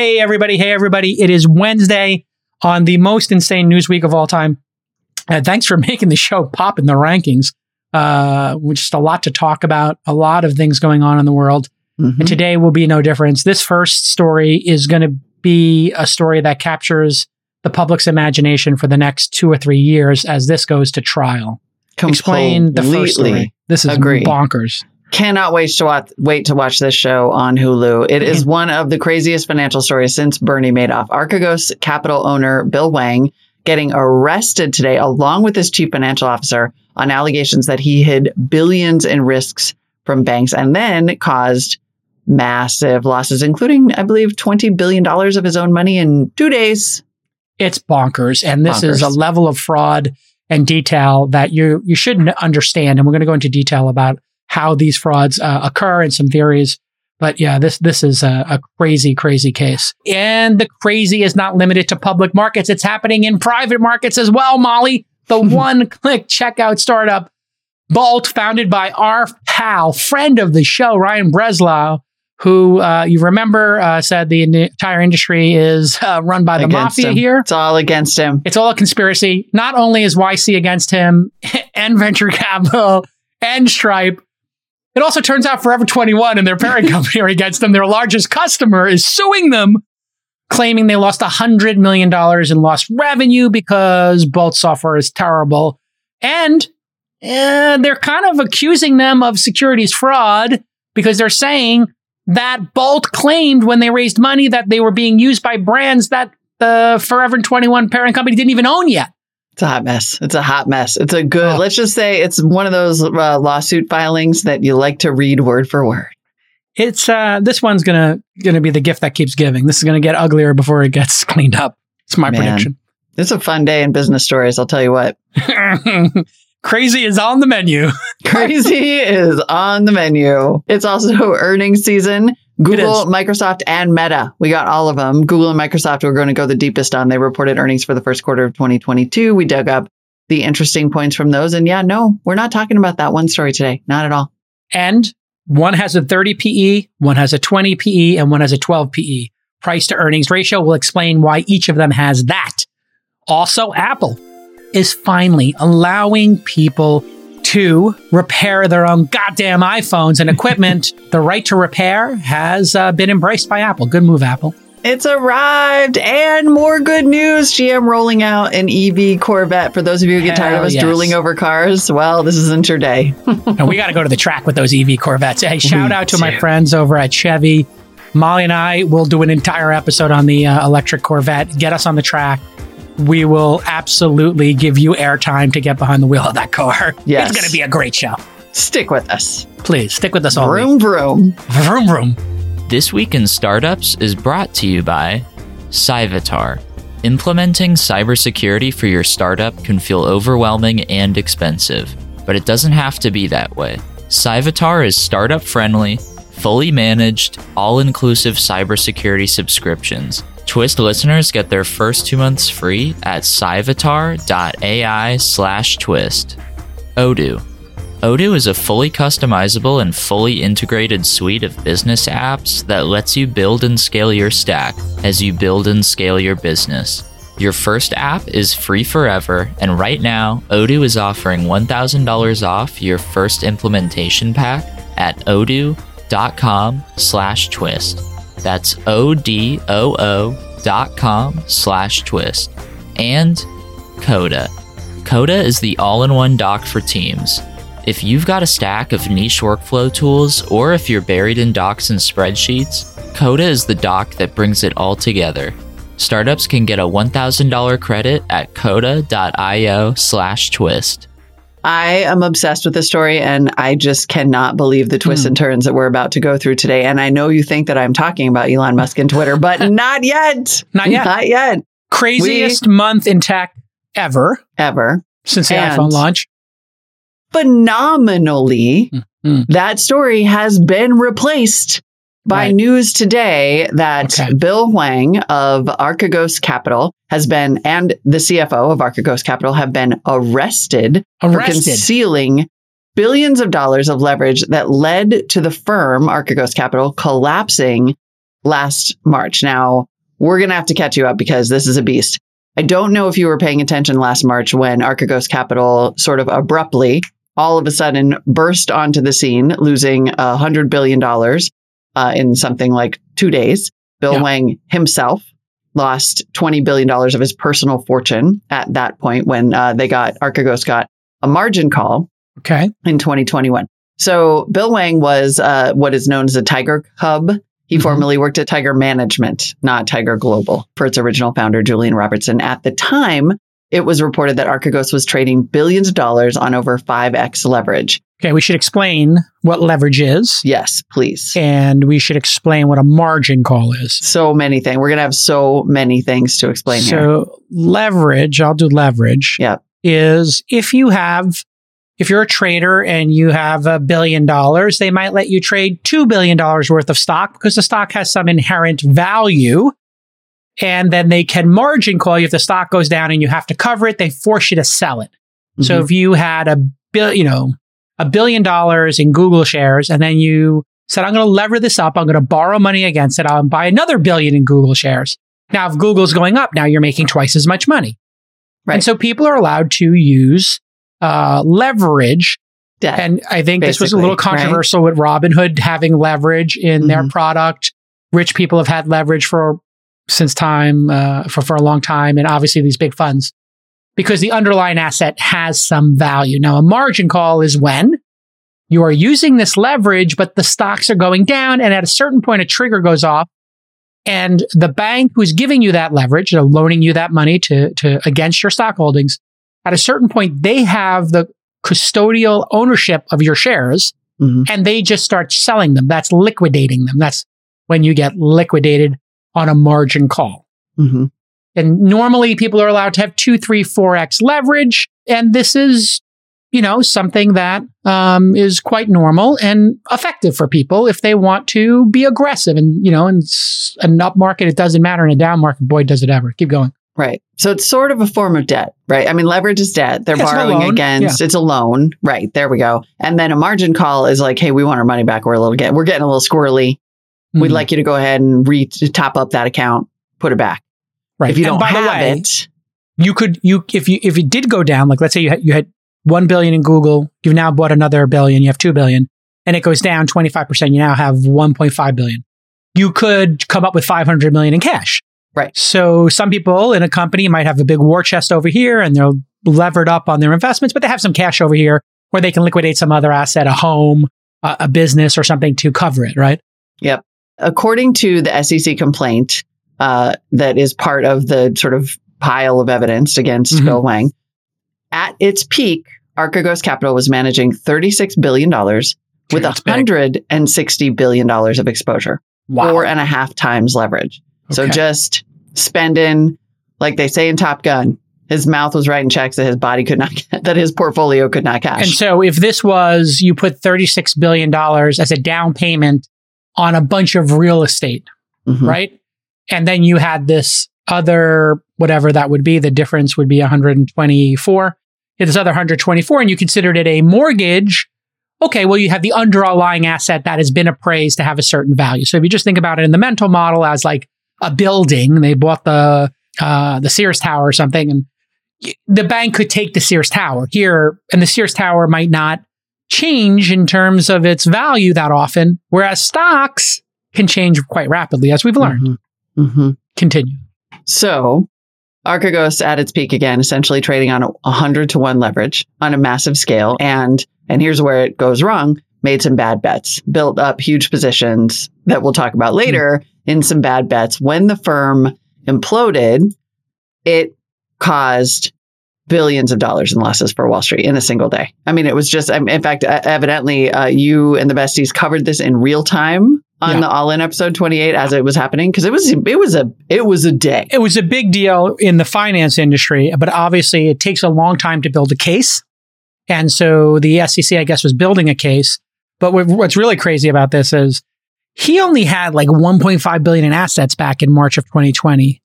Hey, everybody. Hey, everybody. It is Wednesday on the most insane news week of all time. Uh, thanks for making the show pop in the rankings. Uh, just a lot to talk about, a lot of things going on in the world. Mhm. And today will be no difference. This first story is going to be a story that captures the public's imagination for the next two or three years as this goes to trial. Explain the first story. This is agree. bonkers. Cannot wait to watch wait to watch this show on Hulu. It is one of the craziest financial stories since Bernie Madoff. Archegos Capital owner Bill Hwang getting arrested today along with his chief financial officer on allegations that he hid billions in risks from banks and then caused massive losses, including, I believe, $20 billion of his own money in two days. It's bonkers. And this is a level of fraud and detail that you, you should understand. And we're going to go into detail about how these frauds uh, occur and some theories. But yeah, this, this is a, a crazy, crazy case. And the crazy is not limited to public markets. It's happening in private markets as well, Molly. The one click checkout startup Bolt, founded by our pal, friend of the show, Ryan Breslow, who uh, you remember uh, said the entire industry is uh, run by the Against mafia him. here. It's all against him. It's all a conspiracy. Not only is YC against him and venture capital and Stripe, it also turns out Forever 21 and their parent company are against them. Their largest customer is suing them, claiming they lost $100 million in lost revenue because Bolt software is terrible. And uh, they're kind of accusing them of securities fraud because they're saying that Bolt claimed when they raised money that they were being used by brands that the Forever 21 parent company didn't even own yet. It's a hot mess. It's a hot mess. It's a good, Oh. let's just say it's one of those uh, lawsuit filings that you like to read word for word. It's uh this one's gonna gonna be the gift that keeps giving. This is gonna get uglier before it gets cleaned up. It's my Man. prediction. It's a fun day in business stories, I'll tell you what. Crazy is on the menu. Crazy is on the menu. It's also earnings season. Google. Microsoft, and Meta. We got all of them. Google and Microsoft we're going to go the deepest on. They reported earnings for the first quarter of 2022. We dug up the interesting points from those. And yeah, no, we're not talking about that one story today. Not at all. And one has a 30 PE, one has a 20 PE, and one has a 12 PE. Price to earnings ratio will explain why each of them has that. Also, Apple is finally allowing people to repair their own goddamn iPhones and equipment. the right to repair has uh, been embraced by Apple. Good move, Apple. It's arrived and more good news. GM rolling out an EV Corvette. For those of you who get tired of us yes. drooling over cars, well, this isn't your day. and we got to go to the track with those EV Corvettes. Hey, shout out to my friends over at Chevy. Molly and I will do an entire episode on the uh, electric Corvette. Get us on the track. We will absolutely give you airtime to get behind the wheel of that car. Yes. It's going to be a great show. Stick with us. Please stick with us all. Vroom, vroom. week. Vroom, vroom. This Week in Startups is brought to you by Cyvatar. Implementing cybersecurity for your startup can feel overwhelming and expensive, but it doesn't have to be that way. Cyvatar is startup friendly, fully managed, all inclusive cybersecurity subscriptions. Twist listeners get their first two months free at cyvatar.ai slash twist. Odoo. Odoo is a fully customizable and fully integrated suite of business apps that lets you build and scale your stack as you build and scale your business. Your first app is free forever, and right now, Odoo is offering $1,000 off your first implementation pack at odoo.com slash twist. That's O-D-O-O dot com slash twist. And Coda. Coda is the all-in-one doc for teams. If you've got a stack of niche workflow tools, or if you're buried in docs and spreadsheets, Coda is the doc that brings it all together. Startups can get a $1,000 credit at coda.io slash twist. I am obsessed with this story and I just cannot believe the twists Hmm. and turns that we're about to go through today. And I know you think that I'm talking about Elon Musk and Twitter, but not yet. Not yet. Not yet. Craziest month in tech ever Ever. since the And- iPhone launch. Phenomenally, Mm. that story has been replaced by Right. news today that Okay. Bill Hwang of Archegos Capital has been, and the CFO of Archegos Capital have been arrested for concealing billions of dollars of leverage that led to the firm Archegos Capital collapsing last March. Now, we're going to have to catch you up because this is a beast. I don't know if you were paying attention last March when Archegos Capital sort of abruptly, all of a sudden, burst onto the scene, losing $100 billion uh, in something like two days. Bill Yeah. Hwang himself lost $20 billion of his personal fortune at that point when uh, they got, Archegos got a margin call Okay. in 2021. So Bill Hwang was uh, what is known as a Tiger Cub. He Mhm. formerly worked at Tiger Management, not Tiger Global, for its original founder, Julian Robertson. At the time, it was reported that Archegos was trading billions of dollars on over 5x leverage. Okay. We should explain what leverage is Yes, please. and we should explain what a margin call is. So many things. We're going to have so many things to explain here. so leverage, I'll do leverage. Yeah. Is if you have, if you're a trader and you have a billion dollars, they might let you trade $2 billion worth of stock because the stock has some inherent value. And then they can margin call you if the stock goes down and you have to cover it. They force you to sell it. So Mhm. if you had a bill, you know, a billion dollars in Google shares and then you said, I'm going to lever this up. I'm going to borrow money against it. I'll buy another billion in Google shares. Now, if Google's going up, now you're making twice as much money. Right. And so people are allowed to use uh, leverage. Debt. And I think this was a little right? controversial with Robinhood having leverage in their Mhm. product. Rich people have had leverage for since time uh, for for a long time, and obviously these big funds because the underlying asset has some value. Now, a margin call is when you are using this leverage, but the stocks are going down, and at a certain point, a trigger goes off, and the bank who's giving you that leverage, they're loaning you that money to to against your stock holdings. At a certain point, they have the custodial ownership of your shares Mhm. and they just start selling them. That's liquidating them. That's when you get liquidated on a margin call. Mhm. And normally people are allowed to have two, three, four X leverage. And this is, you know, something that um, is quite normal and effective for people if they want to be aggressive. And, you know, in an up market, it doesn't matter. In a down market, boy, does it ever. Keep going. Right. So it's sort of a form of debt, right? I mean, leverage is debt. They're it's borrowing against. It's a loan. Right. There we go. And then a margin call is like, hey, we want our money back. We're a little get, we're getting a little squirrely. We'd Mhm. like you to go ahead and re top up that account, put it back. right. If you And don't by the have way, it, you could you if you if it did go down like let's say you had you had 1 billion in google you've now bought another billion you have 2 billion and it goes down 25% you now have 1.5 billion you could come up with 500 million in cash Right. so some people in a company might have a big war chest over here and they're levered up on their investments but they have some cash over here where they can liquidate some other asset a home a, a business or something to cover it right Yep. According to the SEC complaint uh, that is part of the sort of pile of evidence against Mhm. Bill Hwang, at its peak, Archegos Capital was managing $36 billion with That's $160 billion of exposure, four and a half times leverage. So just spending, like they say in Top Gun, his mouth was writing checks that his body could not, that his portfolio could not cash. And so if this was you put $36 billion as a down payment on a bunch of real estate, Mhm. right? And then you had this other whatever that would be, the difference would be 124. You this other 124 and you considered it a mortgage. Okay, well, you have the underlying asset that has been appraised to have a certain value. So if you just think about it in the mental model as like a building, they bought the uh, the Sears Tower or something, and the bank could take the Sears Tower here, and the Sears Tower might not change in terms of its value that often, whereas stocks can change quite rapidly, as we've learned. Mhm. Mhm. Continue. So, Archegos at its peak again, essentially trading on a 100 to 1 leverage on a massive scale. And, and here's where it goes wrong made some bad bets, built up huge positions that we'll talk about later in some bad bets. When the firm imploded, it caused billions of dollars in losses for Wall Street in a single day. I mean, it was just, um, in fact, uh, evidently, uh, you and the besties covered this in real time on Yeah. the All In episode 28 as it was happening because it was it was a it was a day. It was a big deal in the finance industry, but obviously it takes a long time to build a case. And so the SEC, I guess, was building a case. But what's really crazy about this is he only had like 1.5 billion in assets back in March of 2020.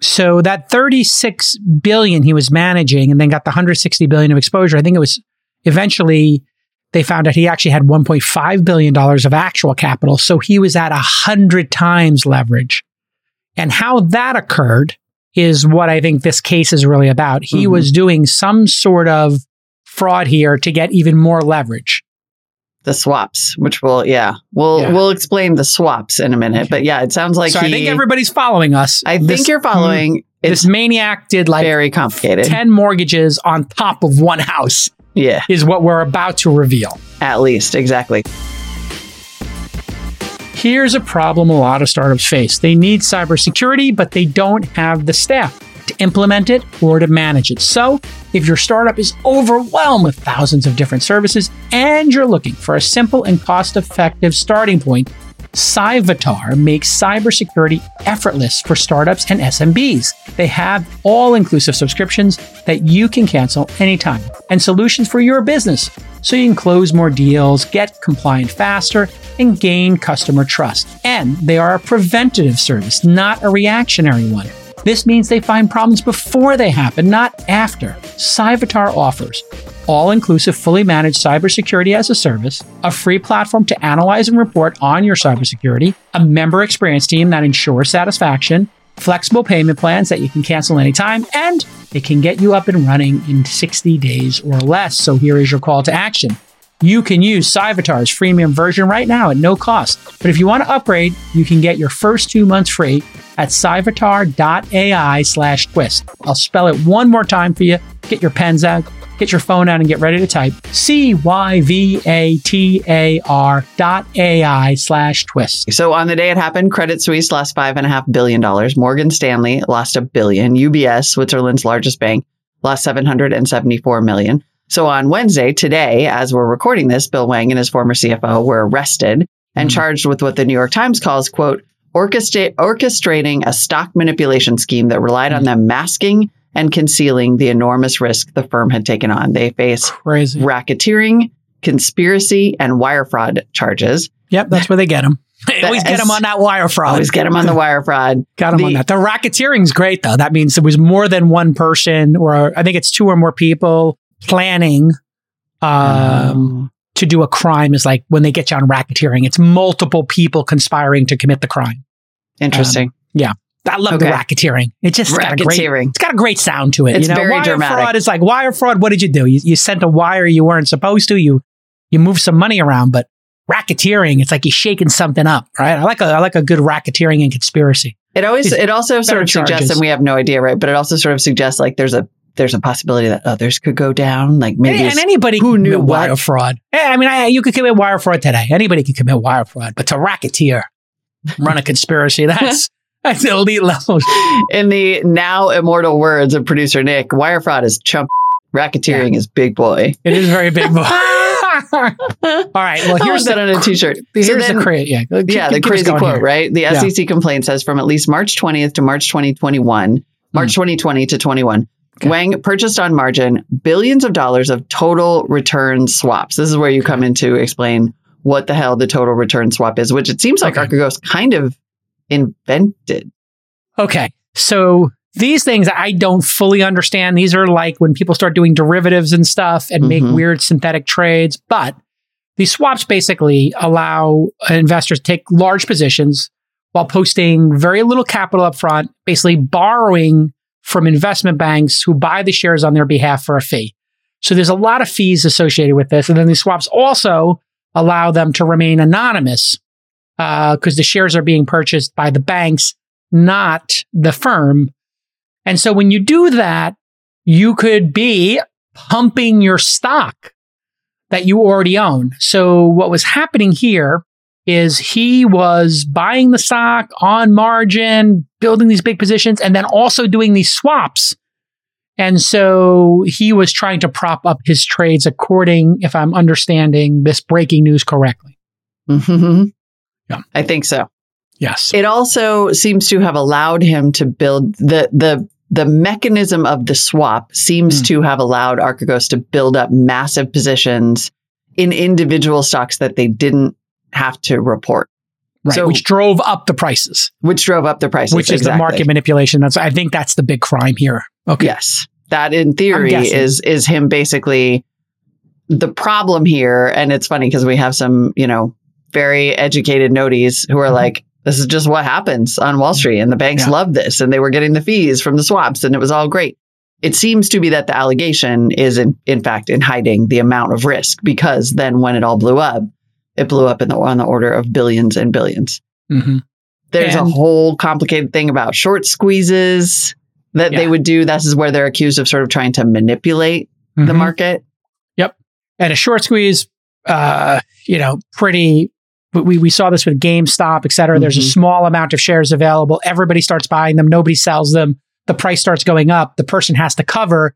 So that 36 billion he was managing and then got the 160 billion of exposure. I think it was eventually they found out he actually had $1.5 billion of actual capital. So he was at 100 times leverage. And how that occurred is what I think this case is really about. He Mhm. was doing some sort of fraud here to get even more leverage. The swaps, which will, yeah, we'll Yeah. we'll explain the swaps in a minute. But yeah, it sounds like so he, I think everybody's following us. I think you're following. Hmm. This maniac did like very complicated. 10 mortgages on top of one house, yeah, is what we're about to reveal. at least exactly. Here's a problem a lot of startups face. They need cybersecurity, but they don't have the staff to implement it or to manage it. So, if your startup is overwhelmed with thousands of different services and you're looking for a simple and cost effective starting point, Cyvatar makes cybersecurity effortless for startups and SMBs. They have all inclusive subscriptions that you can cancel anytime and solutions for your business so you can close more deals, get compliant faster, and gain customer trust. And they are a preventative service, not a reactionary one. This means they find problems before they happen, not after. Cyvatar offers all inclusive, fully managed cybersecurity as a service, a free platform to analyze and report on your cybersecurity, a member experience team that ensures satisfaction, flexible payment plans that you can cancel anytime, and it can get you up and running in 60 days or less. So here is your call to action. You can use Cyvatar's freemium version right now at no cost. But if you want to upgrade, you can get your first two months free at cyvatar.ai slash twist. I'll spell it one more time for you. Get your pens out, get your phone out, and get ready to type C-Y-V-A-T-A-R dot AI slash twist. So on the day it happened, Credit Suisse lost five and a half billion dollars. Morgan Stanley lost a billion. UBS, Switzerland's largest bank, lost 774 million. So on Wednesday, today, as we're recording this, Bill Hwang and his former CFO were arrested and Mhm. charged with what the New York Times calls, quote, orchestra- orchestrating a stock manipulation scheme that relied on them masking and concealing the enormous risk the firm had taken on. They face Crazy. racketeering, conspiracy, and wire fraud charges. Yep, that's where they get them. They always get them on that wire fraud. Always get them on the wire fraud. Got them on The- that. The racketeering's great though. That means it was more than one person, or I think it's two or more people planning um, to do a crime. Is like when they get you on racketeering, it's multiple people conspiring to commit the crime. Interesting. Yeah. I love Okay. the racketeering. It just got a great. Racketeering. It's got a great sound to it. It's you know, very wire dramatic. fraud is like wire fraud. What did you do? You, you sent a wire you weren't supposed to. You you moved some money around, but racketeering, it's like you're shaking something up, right? I like a I like a good racketeering and conspiracy. It always It's it also sort of suggests, charges. and we have no idea, right? But it also sort of suggests like there's a there's a possibility that others could go down. Like maybe and, anybody who knew wire fraud. Yeah, I mean, I, you could commit wire fraud today. Anybody can commit wire fraud, but to racketeer, run a conspiracy, that's that's elite levels. in the now immortal words of producer Nick, wire fraud is chump, racketeering is big boy. It is very big. Boy. All right. Well, here's that on a t-shirt. here's So the then- cra- yeah, keep- yeah, the crazy quote, here. right? The Yeah. SEC complaint says from at least March 20th to March 2021, March 2020 to 21, Hmm. Okay. Hwang purchased on margin billions of dollars of total return swaps. This is where you come in to explain what the hell the total return swap is, which it seems like Okay. Archegos kind of invented. Okay. So these things I don't fully understand. These are like when people start doing derivatives and stuff and make Mhm. weird synthetic trades. But these swaps basically allow investors to take large positions while posting very little capital up front, basically borrowing from investment banks who buy the shares on their behalf for a fee. So there's a lot of fees associated with this. And then these swaps also allow them to remain anonymous uh, because the shares are being purchased by the banks, not the firm. And so when you do that, you could be pumping your stock that you already own. So what was happening here is he was buying the stock on margin, building these big positions, and then also doing these swaps. And so he was trying to prop up his trades according, if I'm understanding this breaking news correctly. Mhm. Yeah. I think so. Yes. It also seems to have allowed him to build the the the mechanism of the swap seems Hmm. to have allowed Archegos to build up massive positions in individual stocks that they didn't have to report, Right. so- which drove up the prices, which drove up the prices. which is the market manipulation. That's, I think that's the big crime here. Okay. Yes. That in theory is is him basically the problem here, and it's funny because we have some, you know, very educated noties who are Mhm. like, this is just what happens on Wall Street. And the banks Yeah. love this and they were getting the fees from the swaps and it was all great. It seems to be that the allegation is in, in fact in hiding the amount of risk because then when it all blew up, it blew up in the on the order of billions and billions. hmm There's a whole complicated thing about short squeezes that they would do. This is where they're accused of sort of trying to manipulate the Mhm. market. Yep. And a short squeeze, uh, you know, pretty. We, we saw this with GameStop, et cetera. There's a Mhm. small amount of shares available. Everybody starts buying them. Nobody sells them. The price starts going up. The person has to cover.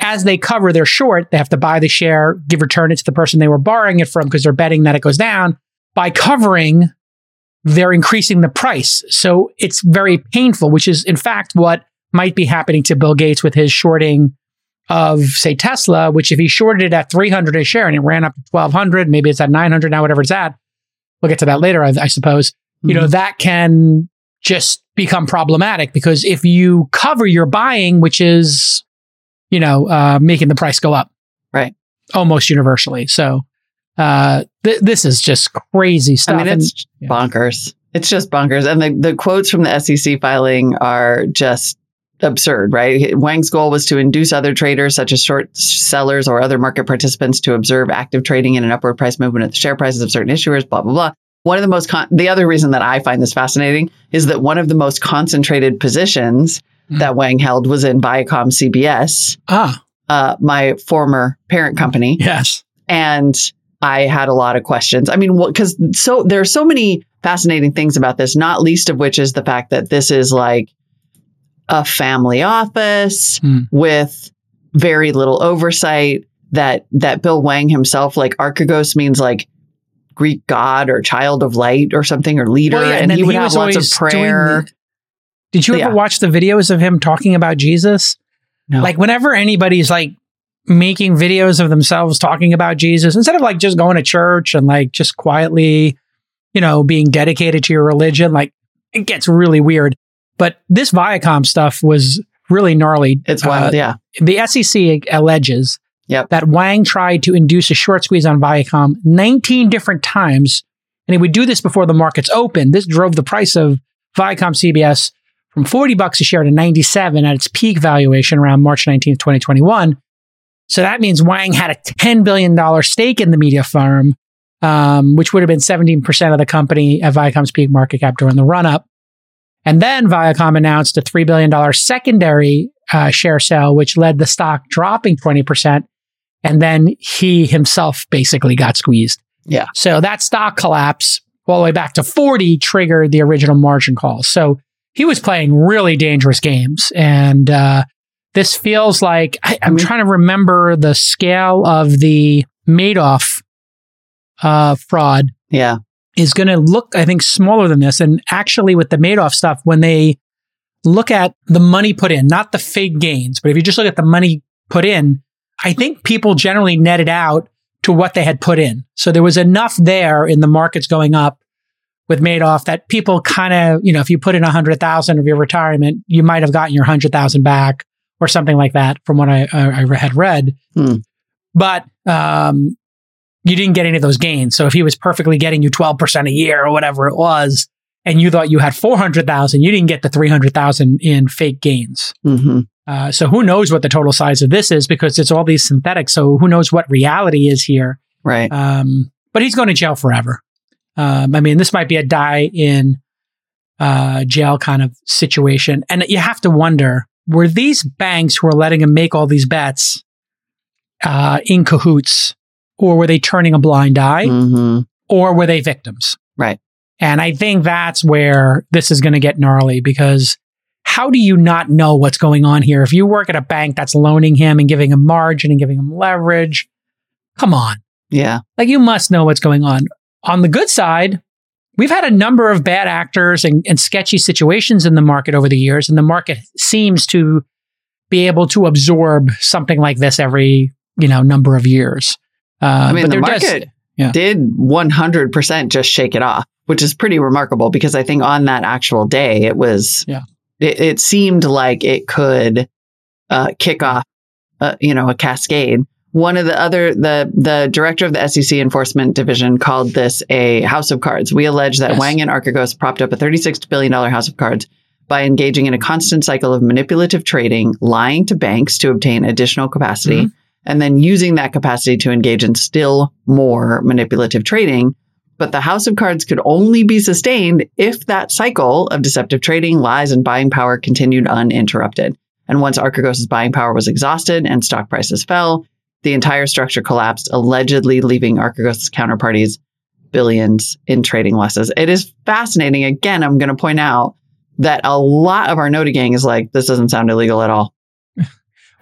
As they cover, they're short. They have to buy the share, give return it to the person they were borrowing it from because they're betting that it goes down. By covering, they're increasing the price. So it's very painful, which is in fact what might be happening to Bill Gates with his shorting of say Tesla, which if he shorted it at 300 a share and it ran up to 1200, maybe it's at 900 now, whatever it's at. We'll get to that later, I, I suppose. You know, mm-hmm. that can just become problematic because if you cover your buying, which is, you know, uh, making the price go up. Right. Almost universally. So, uh, th- this is just crazy stuff. I mean, And- it's yeah. bonkers. It's just bonkers. And the, the quotes from the SEC filing are just absurd, right? Hwang's goal was to induce other traders, such as short sellers or other market participants, to observe active trading in an upward price movement at the share prices of certain issuers, blah, blah, blah. One of the most, con- the other reason that I find this fascinating is that one of the most concentrated positions. That Hwang held was in Viacom CBS, ah, uh, my former parent company yes. and I had a lot of questions. I mean, because so there are so many fascinating things about this, not least of which is the fact that this is like a family office Hmm. with very little oversight. That that Bill Hwang himself, like Archegos, means like Greek god or child of light or something or leader, Well, yeah, and, then he would have was lots of prayer. the- Did you ever Yeah. watch the videos of him talking about Jesus? No. Like whenever anybody's like making videos of themselves talking about Jesus, instead of like just going to church and like just quietly, you know, being dedicated to your religion, like it gets really weird. But this Viacom stuff was really gnarly. It's Uh, wild, yeah. the SEC alleges Yep. that Hwang tried to induce a short squeeze on Viacom 19 different times, and he would do this before the markets opened. This drove the price of Viacom CBS from 40 bucks a share to 97 at its peak valuation around March 19th, 2021. So that means Hwang had a $10 billion stake in the media firm, um, which would have been 17% of the company at Viacom's peak market cap during the run up. And then Viacom announced a $3 billion secondary uh, share sale, which led the stock dropping 20%. And then he himself basically got squeezed. Yeah. So that stock collapse all the way back to 40 triggered the original margin call. So he was playing really dangerous games. And uh, this feels like I, I'm Mhm. trying to remember the scale of the Madoff uh, fraud Yeah. is going to look, I think, smaller than this. And actually, with the Madoff stuff, when they look at the money put in, not the fake gains, but if you just look at the money put in, I think people generally netted out to what they had put in. So there was enough there in the markets going up with Madoff that people kind of, you know, if you put in a hundred thousand of your retirement, you might have gotten your hundred thousand back or something like that from what I, I, I had read. Hmm. But, um, you didn't get any of those gains. So if he was perfectly getting you 12% a year or whatever it was, and you thought you had 400,000, you didn't get the 300,000 in fake gains. hmm Uh, so who knows what the total size of this is because it's all these synthetics. So who knows what reality is here? Right. Um, but he's going to jail forever. Um, I mean, this might be a die in uh, jail kind of situation. And you have to wonder were these banks who are letting him make all these bets uh, in cahoots, or were they turning a blind eye, hmm or were they victims? Right. And I think that's where this is going to get gnarly because how do you not know what's going on here? If you work at a bank that's loaning him and giving him margin and giving him leverage, come on. Yeah. Like you must know what's going on. On the good side, we've had a number of bad actors and, and sketchy situations in the market over the years, and the market seems to be able to absorb something like this every you know number of years. Uh, I mean, but the there does- market yeah. did 100% just shake it off, which is pretty remarkable because I think on that actual day, it was, Yeah. it, it seemed like it could uh, kick off, uh, you know, a cascade. One of the other the the director of the SEC enforcement division called this a house of cards. We allege that Yes. Hwang and Archegos propped up a 36 billion dollar house of cards by engaging in a constant cycle of manipulative trading, lying to banks to obtain additional capacity, Mhm. and then using that capacity to engage in still more manipulative trading. But the house of cards could only be sustained if that cycle of deceptive trading, lies, and buying power continued uninterrupted. And once Archegos' buying power was exhausted and stock prices fell, the entire structure collapsed, allegedly leaving Archegos' counterparties billions in trading losses. It is fascinating. Again, I'm going to point out that a lot of our Noti gang is like, this doesn't sound illegal at all.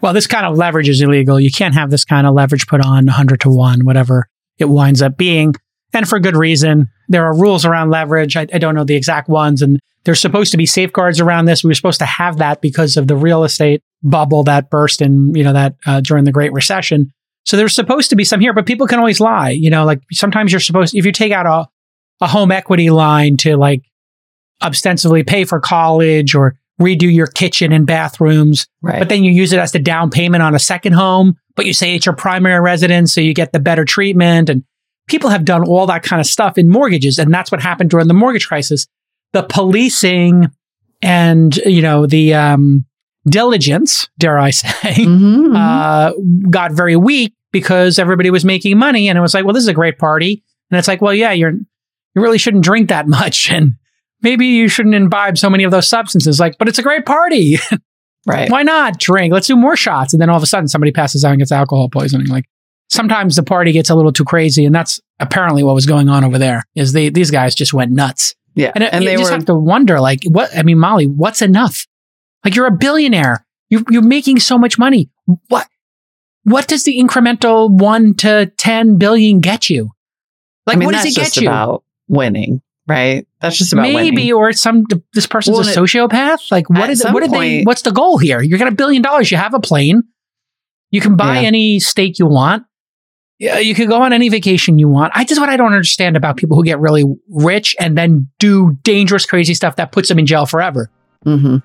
Well, this kind of leverage is illegal. You can't have this kind of leverage put on 100 to 1, whatever it winds up being. And for good reason. There are rules around leverage. I, I don't know the exact ones. And there's supposed to be safeguards around this. We were supposed to have that because of the real estate bubble that burst in, you know, that uh, during the Great Recession. So there's supposed to be some here, but people can always lie. You know, like sometimes you're supposed, if you take out a, a home equity line to like ostensibly pay for college or redo your kitchen and bathrooms, Right. but then you use it as the down payment on a second home, but you say it's your primary residence, so you get the better treatment. And people have done all that kind of stuff in mortgages. And that's what happened during the mortgage crisis. The policing and, you know, the um, diligence, dare I say, Mhm, mhm. uh, got very weak because everybody was making money. And it was like, well, this is a great party. And it's like, well, yeah, you're, you really shouldn't drink that much. And maybe you shouldn't imbibe so many of those substances. Like, but it's a great party. right. Why not drink? Let's do more shots. And then all of a sudden somebody passes out and gets alcohol poisoning. Like sometimes the party gets a little too crazy. And that's apparently what was going on over there is they, these guys just went nuts. Yeah. And, it- And you they just were, have to wonder, like, what, I mean, Molly, what's enough? Like you're a billionaire. You, you're making so much money. What, what does the incremental one to 10 billion get you? Like, I mean, what does it get you? about winning, right? That's just about Maybe, winning. or some this person's Well, a sociopath. Like, what at is what did they? What's the goal here? You're got a billion dollars. You have a plane. You can buy Yeah. any steak you want. Yeah, you can go on any vacation you want. I just what I don't understand about people who get really rich and then do dangerous, crazy stuff that puts them in jail forever. hmm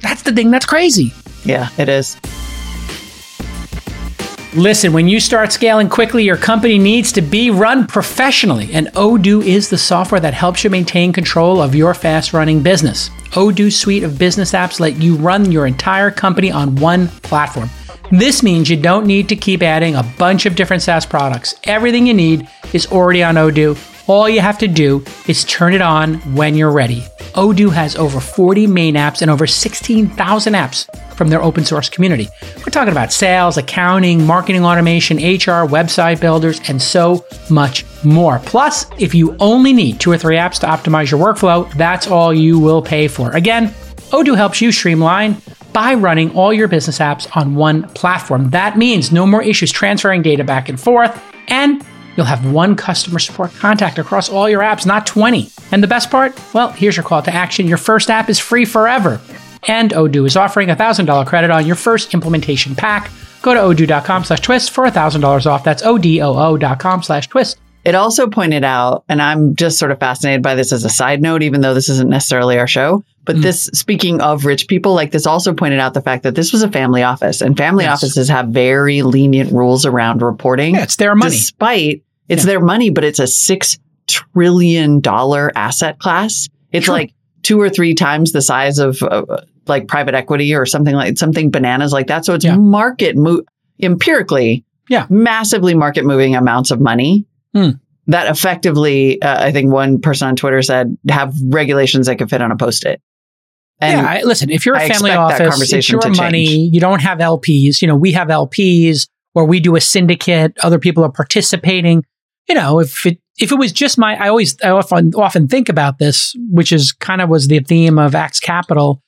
That's the thing that's crazy. Yeah, it is. Listen, when you start scaling quickly, your company needs to be run professionally, and Odoo is the software that helps you maintain control of your fast running business. Odoo's suite of business apps let you run your entire company on one platform. This means you don't need to keep adding a bunch of different SaaS products. Everything you need is already on Odoo. All you have to do is turn it on when you're ready. Odoo has over 40 main apps and over 16,000 apps from their open source community. We're talking about sales, accounting, marketing automation, HR, website builders, and so much more. Plus, if you only need two or three apps to optimize your workflow, that's all you will pay for. Again, Odoo helps you streamline by running all your business apps on one platform. That means no more issues transferring data back and forth, and you'll have one customer support contact across all your apps, not 20. And the best part? Well, here's your call to action. Your first app is free forever. And Odoo is offering a $1,000 credit on your first implementation pack. Go to odoo.com slash twist for $1,000 off. That's O-D-O-O.com slash twist. It also pointed out, and I'm just sort of fascinated by this as a side note, even though this isn't necessarily our show. But Mm. this, speaking of rich people, like this also pointed out the fact that this was a family office, and family Yes. offices have very lenient rules around reporting. Yeah, it's their money. Despite it's Yeah. their money, but it's a six trillion dollar asset class. It's Sure. like two or three times the size of uh, like private equity or something like something bananas like that. So it's Yeah. market mo- empirically, Yeah. massively market moving amounts of money Hmm. that effectively, uh, I think one person on Twitter said, have regulations that could fit on a post it. And yeah, I, listen, if you're a family office, it's your money. change. You don't have LPs. You know, we have LPs where we do a syndicate. Other people are participating. You know, if it if it was just my, I always I often often think about this, which is kind of was the theme of Axe Capital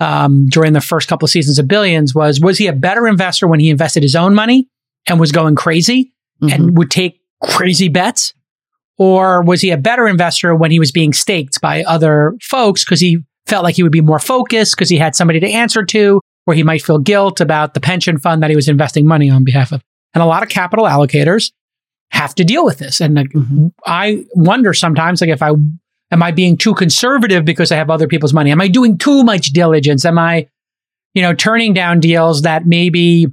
um, during the first couple of seasons of Billions. Was was he a better investor when he invested his own money and was going crazy? Mhm. and would take crazy bets? Or was he a better investor when he was being staked by other folks because he felt like he would be more focused because he had somebody to answer to, or he might feel guilt about the pension fund that he was investing money on behalf of? And a lot of capital allocators have to deal with this. And like, Mhm. I wonder sometimes, like, if I am I being too conservative because I have other people's money? Am I doing too much diligence? Am I, you know, turning down deals that maybe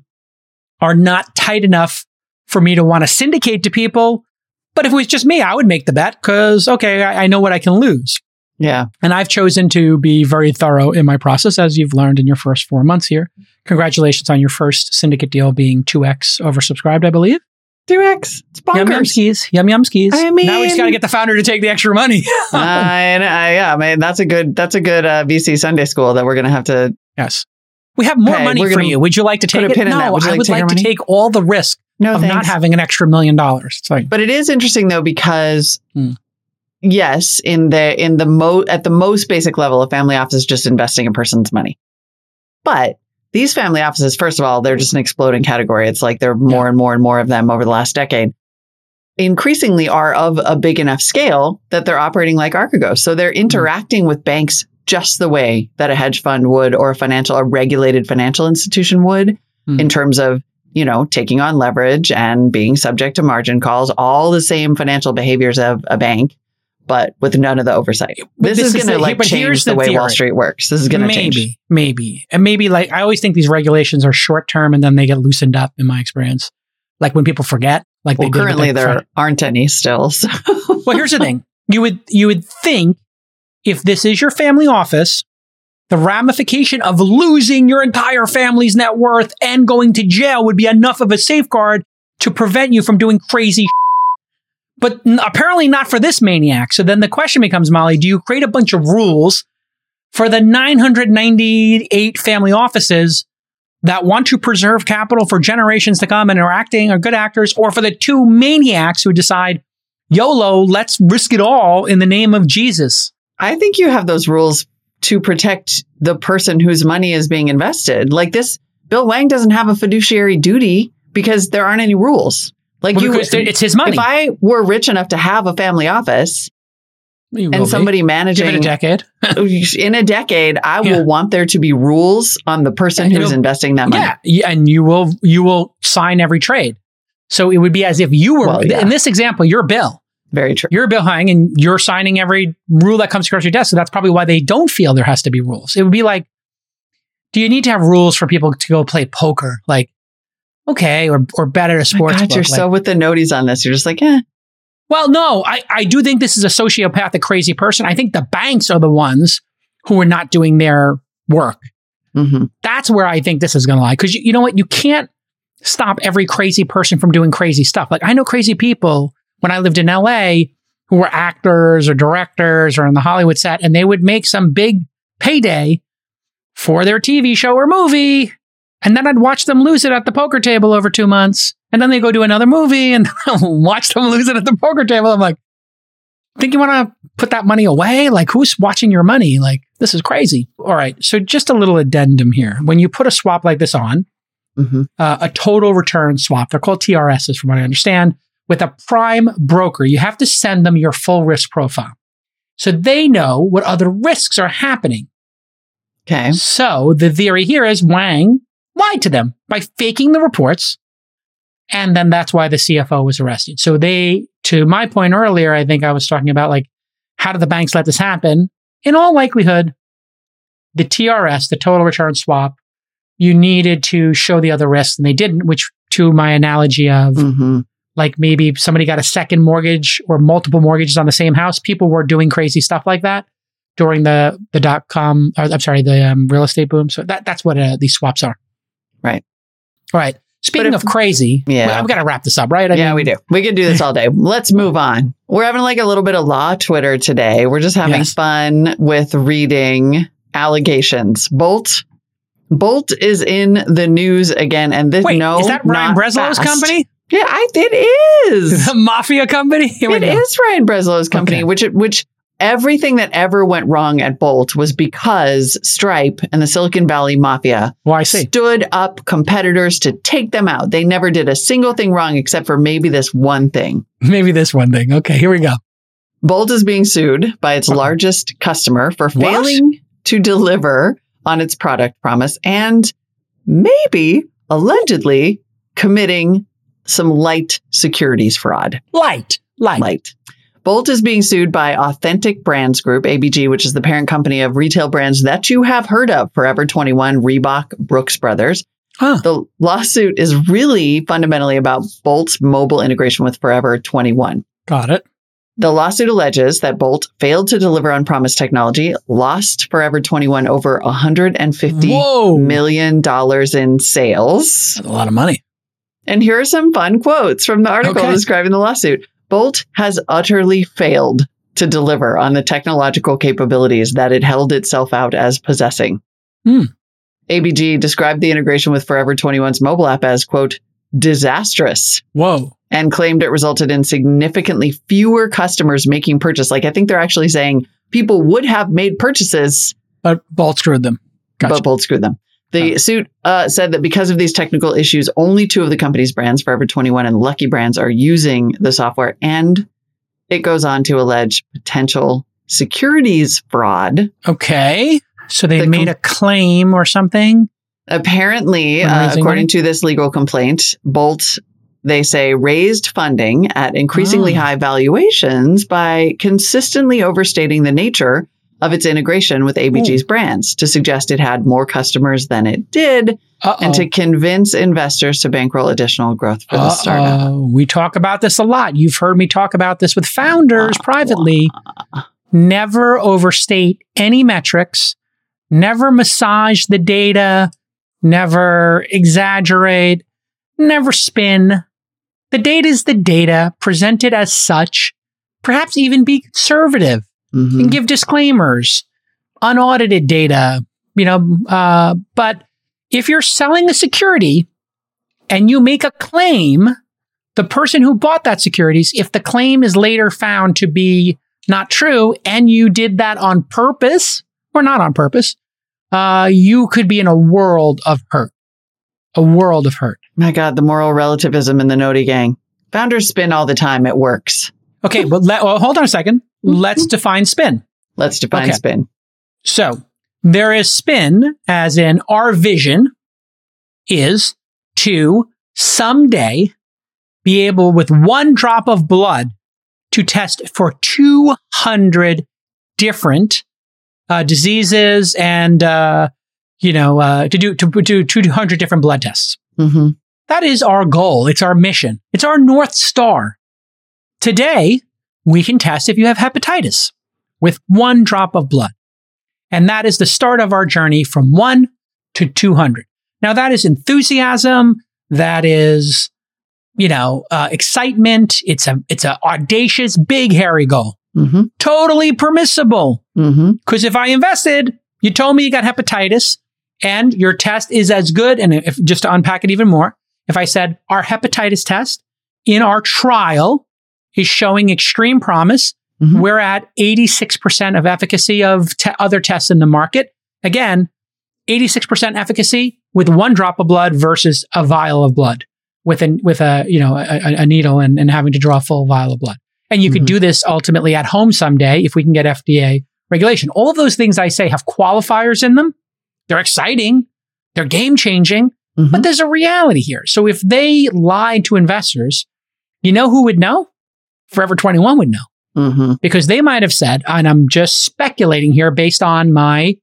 are not tight enough for me to want to syndicate to people. But if it was just me, I would make the bet because, okay, I, I know what I can lose. Yeah. And I've chosen to be very thorough in my process, as you've learned in your first four months here. Congratulations on your first syndicate deal being 2x oversubscribed, I believe. 2x. It's Yum yum bonkers. skis. Yum yum skis. I mean, now we just got to get the founder to take the extra money. I, I, yeah, I mean, that's a good, that's a good uh, VC Sunday school that we're going to have to. yes. We have more Okay, money we're for you. Would you like to take a it? no, that. Would you I like would to like to money? take all the risk No, of thanks. not having an extra million dollars. It's like, But it is interesting though because Hmm. yes, in the in the mo at the most basic level, a family office is just investing a person's money. But these family offices, first of all, they're just an exploding category. It's like there are more and more and more of them over the last decade. Increasingly are of a big enough scale that they're operating like Archegos. So they're interacting with banks just the way that a hedge fund would or a financial, a regulated financial institution would Hmm. in terms of, you know, taking on leverage and being subject to margin calls, all the same financial behaviors of a bank, but with none of the oversight. This, this is is going to like change the, the way Wall. Street works. This is going to maybe, change. maybe. And maybe like, I always think these regulations are short term and then they get loosened up in my experience. Like when people forget, like Well, they currently there aren't any still. So. Well, here's the thing. You would you would think if this is your family office, the ramification of losing your entire family's net worth and going to jail would be enough of a safeguard to prevent you from doing crazy but n- apparently not for this maniac. So then the question becomes, Molly, do you create a bunch of rules for the 998 family offices that want to preserve capital for generations to come and are acting are good actors, or for the two maniacs who decide, YOLO, let's risk it all in the name of Jesus? I think you have those rules to protect the person whose money is being invested. Like this, Bill Hwang doesn't have a fiduciary duty because there aren't any rules. Like Well, you, it's his money. if I were rich enough to have a family office You and be. somebody it managing a decade. Oh, in a decade, I Yeah. will want there to be rules on the person who's investing that money. Yeah, yeah, and you will you will sign every trade. So it would be as if you were Well, yeah. in this example, you're Bill. Very true. You're Bill Hwang and you're signing every rule that comes across your desk. So that's probably why they don't feel there has to be rules. It would be like, do you need to have rules for people to go play poker? Like, okay, or or bet at a Oh sports God, you're Like, so with the noties on this. You're just like, eh. well, no, I, I do think this is a sociopathic crazy person. I think the banks are the ones who are not doing their work. hmm That's where I think this is going to lie. Because you, you know what? You can't stop every crazy person from doing crazy stuff. Like I know crazy people when I lived in LA who were actors or directors or on the Hollywood set, and they would make some big payday for their TV show or movie. And then I'd watch them lose it at the poker table over two months. And then they go do another movie and watch them lose it at the poker table. I'm like, think you want to put that money away? Like, who's watching your money? Like, this is crazy. All right. So, just a little addendum here. When you put a swap like this on, hmm uh, a total return swap, they're called TRSs from what I understand, with a prime broker, you have to send them your full risk profile. So they know what other risks are happening. Okay. So the theory here is Hwang lied to them by faking the reports. And then that's why the CFO was arrested. So they, to my point earlier, I think I was talking about like, how do the banks let this happen? In all likelihood, the TRS, the total return swap, you needed to show the other risks and they didn't, which to my analogy of hmm like maybe somebody got a second mortgage or multiple mortgages on the same house. People were doing crazy stuff like that during the the dot com. Or, I'm sorry, the um, real estate boom. So that that's what uh, these swaps are. Right. All right. Speaking if- of crazy, Yeah. I've got to wrap this up, right? I yeah, mean, we do. We can do this all day. Let's move on. We're having like a little bit of law Twitter today. We're just having Yes. fun with reading allegations. Bolt. Bolt is in the news again, and this Wait, no, is that Ryan Breslow's company? Yeah, I, it is. The mafia company? Here It is Ryan Breslow's company, Okay. which which everything that ever went wrong at Bolt was because Stripe and the Silicon Valley Mafia Well, stood up competitors to take them out. They never did a single thing wrong except for maybe this one thing. Maybe this one thing. Okay, here we go. Bolt is being sued by its Uh-huh. largest customer for failing to deliver on its product promise and maybe allegedly committing some light securities fraud. Light. Light. Light. Bolt is being sued by Authentic Brands Group, ABG, which is the parent company of retail brands that you have heard of Forever 21, Reebok, Brooks Brothers. Huh. The lawsuit is really fundamentally about Bolt's mobile integration with Forever 21. Got it. The lawsuit alleges that Bolt failed to deliver on promised technology, lost Forever 21 over 150 Whoa. million dollars in sales. That's a lot of money. And here are some fun quotes from the article Okay. describing the lawsuit. Bolt has utterly failed to deliver on the technological capabilities that it held itself out as possessing. Hmm. ABG described the integration with Forever 21's mobile app as, quote, disastrous Whoa. and claimed it resulted in significantly fewer customers making purchase. Like I think they're actually saying people would have made purchases, But Bolt screwed them. Gotcha. but Bolt screwed them. The Oh. suit uh, said that because of these technical issues, only two of the company's brands, Forever 21 and Lucky Brands, are using the software. And it goes on to allege potential securities fraud. okay. So they The made com- a claim or something. Apparently, uh, according money? to this legal complaint, Bolt, they say, raised funding at increasingly Oh. high valuations by consistently overstating the nature of its integration with ABG's brands to suggest it had more customers than it did Uh-oh. and to convince investors to bankroll additional growth for the startup. We talk about this a lot. You've heard me talk about this with founders privately. Never overstate any metrics, never massage the data, never exaggerate, never spin. The data is the data, presented as such. Perhaps even be conservative Mhm. and give disclaimers, unaudited data, you know. Uh, but if you're selling a security and you make a claim, the person who bought that securities, if the claim is later found to be not true and you did that on purpose or not on purpose, uh, you could be in a world of hurt. A world of hurt. My God, the moral relativism in the Noti gang. Founders spin all the time. It works. Okay, but let, well, hold on a second. Let's define spin. Let's define Okay. spin. So there is spin, as in our vision is to someday be able, with one drop of blood, to test for 200 different uh, diseases and, uh, you know, uh, to do to do 200 different blood tests. hmm That is our goal. It's our mission. It's our North Star. Today, we can test if you have hepatitis with one drop of blood. And that is the start of our journey from one to 200. Now, that is enthusiasm. That is, you know, uh, excitement. It's a, it's a audacious, big, hairy goal. hmm Totally permissible. hmm Because if I invested, you told me you got hepatitis and your test is as good. And if just to unpack it even more, if I said our hepatitis test in our trial is showing extreme promise, Mhm. we're at 86% of efficacy of te- other tests in the market. Again, 86% efficacy with one drop of blood versus a vial of blood with a, with a, you know, a, a- needle and, and having to draw a full vial of blood. And you could Mhm. do this ultimately at home someday if we can get FDA regulation. All of those things I say have qualifiers in them. They're exciting. They're game changing, Mhm. but there's a reality here. So if they lied to investors, you know who would know? Forever 21 would know hmm because they might have said, and I'm just speculating here based on my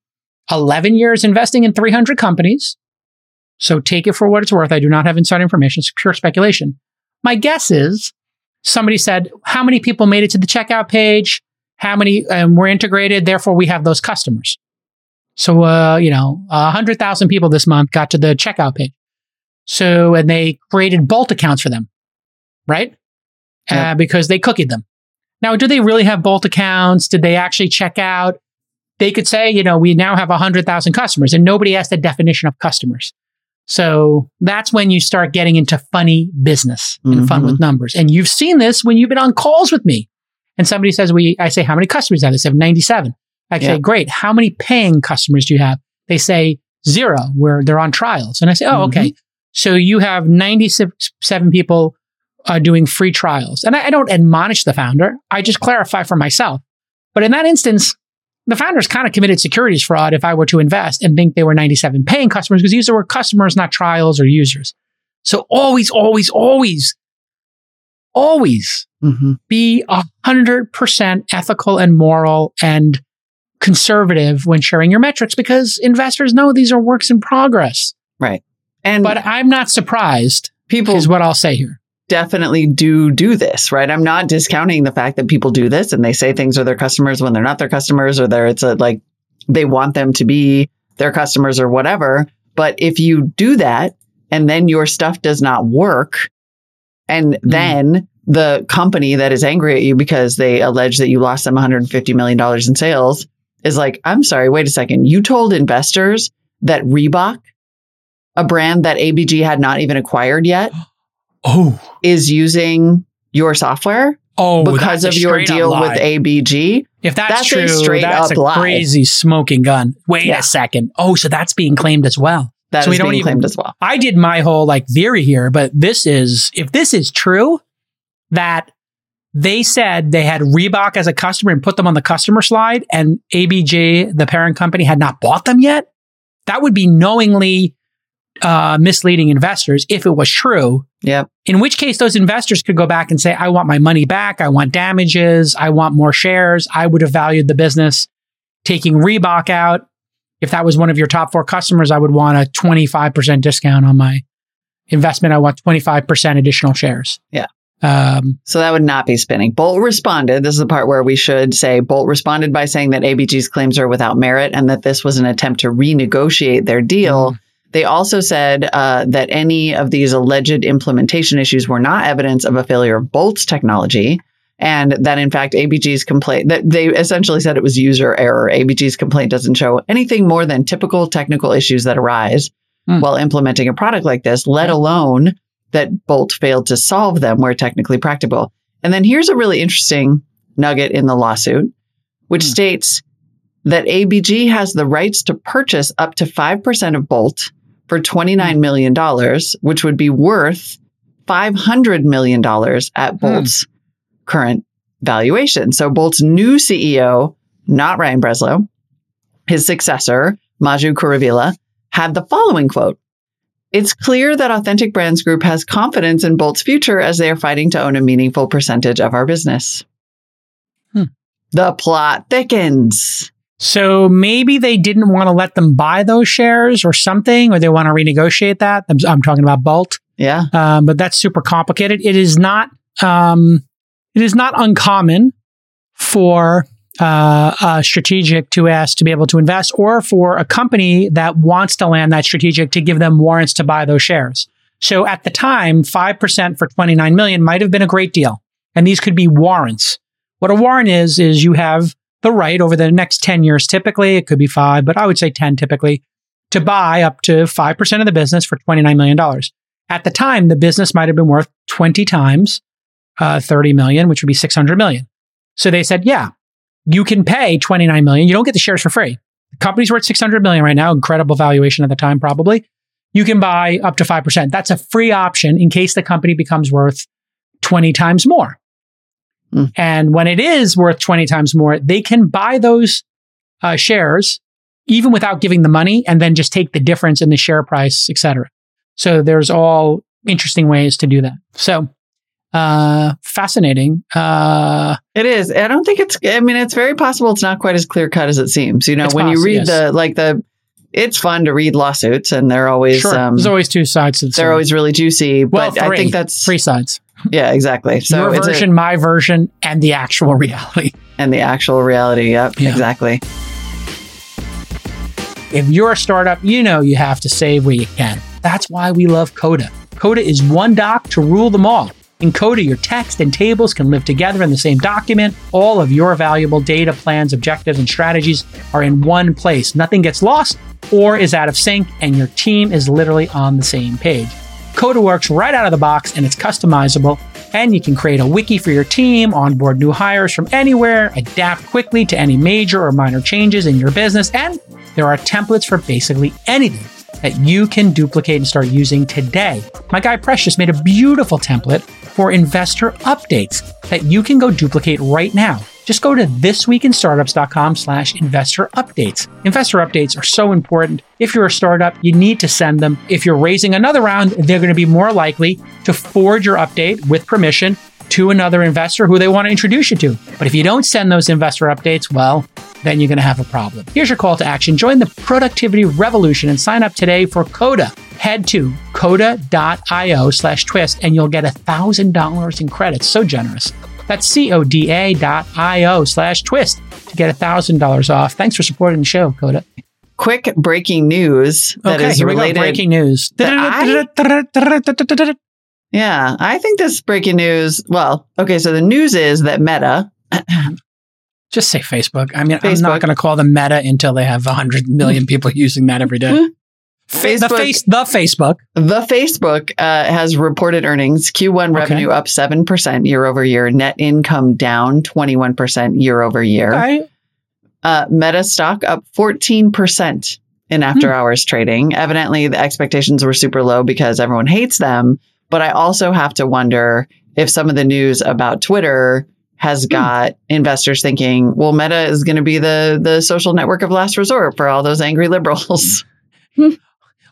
11 years investing in 300 companies. So take it for what it's worth. I do not have inside information. It's pure speculation. My guess is somebody said, how many people made it to the checkout page? How many um, were integrated? Therefore, we have those customers. So, uh, you know, hundred thousand people this month got to the checkout page. So, and they created Bolt accounts for them, right? Uh, because they cookied them. Now, do they really have Bolt accounts? Did they actually check out? They could say, you know, we now have 100,000 customers and nobody asked the definition of customers. So that's when you start getting into funny business and fun Mhm. with numbers. And you've seen this when you've been on calls with me. And somebody says, we, I say, how many customers do you have? They say 97. I say, great. How many paying customers do you have? They say zero, where they're on trials. And I say, oh, Mhm. okay. So you have 97 people uh, doing free trials. And I, I don't admonish the founder. I just clarify for myself. But in that instance, the founders kind of committed securities fraud if I were to invest and think they were 97 paying customers because these were customers, not trials or users. So always, always, always, always hmm be 100% ethical and moral and conservative when sharing your metrics because investors know these are works in progress. Right. And But I'm not surprised, people is what I'll say here. Definitely do do this, right? I'm not discounting the fact that people do this and they say things are their customers when they're not their customers or they're it's a like they want them to be their customers or whatever. But if you do that and then your stuff does not work and mm-hmm. then the company that is angry at you because they allege that you lost them $150 million in sales is like, I'm sorry, wait a second. You told investors that Reebok, a brand that ABG had not even acquired yet, Oh, is using your software oh, because of your deal with. ABG. If that's, that's a true, straight that's up a lie. crazy smoking gun. Wait Yeah. a second. Oh, so that's being claimed as well. That is So we don't being even- claimed as well. I did my whole like theory here, but this is if this is true that they said they had Reebok as a customer and put them on the customer slide and ABG, the parent company, had not bought them yet, that would be knowingly uh, misleading investors if it was true. Yep. In which case, those investors could go back and say, I want my money back. I want damages. I want more shares. I would have valued the business taking Reebok out. If that was one of your top four customers, I would want a 25% discount on my investment. I want 25% additional shares. Yeah. Um, So that would not be spinning. Bolt responded. This is the part where we should say Bolt responded by saying that ABG's claims are without merit and that this was an attempt to renegotiate their deal. They also said uh, that any of these alleged implementation issues were not evidence of a failure of Bolt's technology. And that in fact, ABG's complaint that they essentially said it was user error. ABG's complaint doesn't show anything more than typical technical issues that arise Hmm. while implementing a product like this, let alone that Bolt failed to solve them where technically practicable. And then here's a really interesting nugget in the lawsuit, which Hmm. states that ABG has the rights to purchase up to 5% of Bolt for $29 million, which would be worth $500 million at Bolt's current valuation. So Bolt's new CEO, not Ryan Breslow, his successor, Maju Kuruvilla, had the following quote. It's clear that Authentic Brands Group has confidence in Bolt's future as they are fighting to own a meaningful percentage of our business. Hmm. The plot thickens. So maybe they didn't want to let them buy those shares or something, or they want to renegotiate that. I'm, I'm talking about Bolt. Yeah. um, but that's super complicated. It is not. Um, it is not uncommon for uh, a strategic to ask to be able to invest, or for a company that wants to land that strategic to give them warrants to buy those shares. So at the time, five percent for twenty nine million might have been a great deal, and these could be warrants. What a warrant is is you have the right over the next ten years. Typically, it could be five, but I would say ten typically to buy up to five percent of the business for twenty nine million dollars. At the time, the business might have been worth 20 times uh, 30 million, which would be 600 million. So they said, yeah, you can pay 29 million. You don't get the shares for free. The company's worth 600 million right now, incredible valuation at the time, probably. You can buy up to 5%. That's a free option in case the company becomes worth 20 times more. Hmm. And when it is worth 20 times more, they can buy those uh, shares even without giving the money and then just take the difference in the share price, et cetera. So there's all interesting ways to do that. So uh fascinating. Uh It is. I don't think it's, I mean, it's very possible it's not quite as clear cut as it seems. You know, when you read yes. the, like the, it's fun to read lawsuits and they're always, sure. um, There's always two sides to the they're story. always really juicy. well, But I think that's, three sides. Yeah, exactly. So Your it's a- version, my version, and the actual reality. and the actual reality. Yep, Yeah. exactly. If you're a startup, you know you have to save where you can. That's why we love Coda. Coda is one doc to rule them all. In Coda, your text and tables can live together in the same document. All of your valuable data, plans, objectives, and strategies are in one place. Nothing gets lost or is out of sync, and your team is literally on the same page. Coda works right out of the box and it's customizable. And you can create a wiki for your team, onboard new hires from anywhere, adapt quickly to any major or minor changes in your business, and there are templates for basically anything that you can duplicate and start using today. My guy Precious made a beautiful template for investor updates that you can go duplicate right now. Just go to thisweekinstartups.com slash investor updates. Investor updates are so important. If you're a startup, you need to send them. If you're raising another round, they're going to be more likely to forward your update with permission to another investor who they want to introduce you to. But if you don't send those investor updates, well, then you're going to have a problem. Here's your call to action. Join the productivity revolution and sign up today for Coda. head to coda.io slash twist and you'll get $1,000 in credits. So generous. That's coda.io slash twist to get $1,000 off. Thanks for supporting the show, Coda. Quick breaking news that is okay, go. related. Breaking news. Yeah, I think this breaking news. Well, okay, so the news is that Meta, Just say Facebook. I mean, I'm not going to call them Meta until they have 100 million people using that every day. Fa- the, Facebook- face, the Facebook. the Facebook uh, has reported earnings. Q1 Okay. revenue up 7% year over year, net income down 21% year over year. Okay. Uh, Meta stock up 14% in after hours trading. Evidently, the expectations were super low because everyone hates them. But I also have to wonder if some of the news about Twitter has got investors thinking, well, Meta is going to be the, the social network of last resort for all those angry liberals.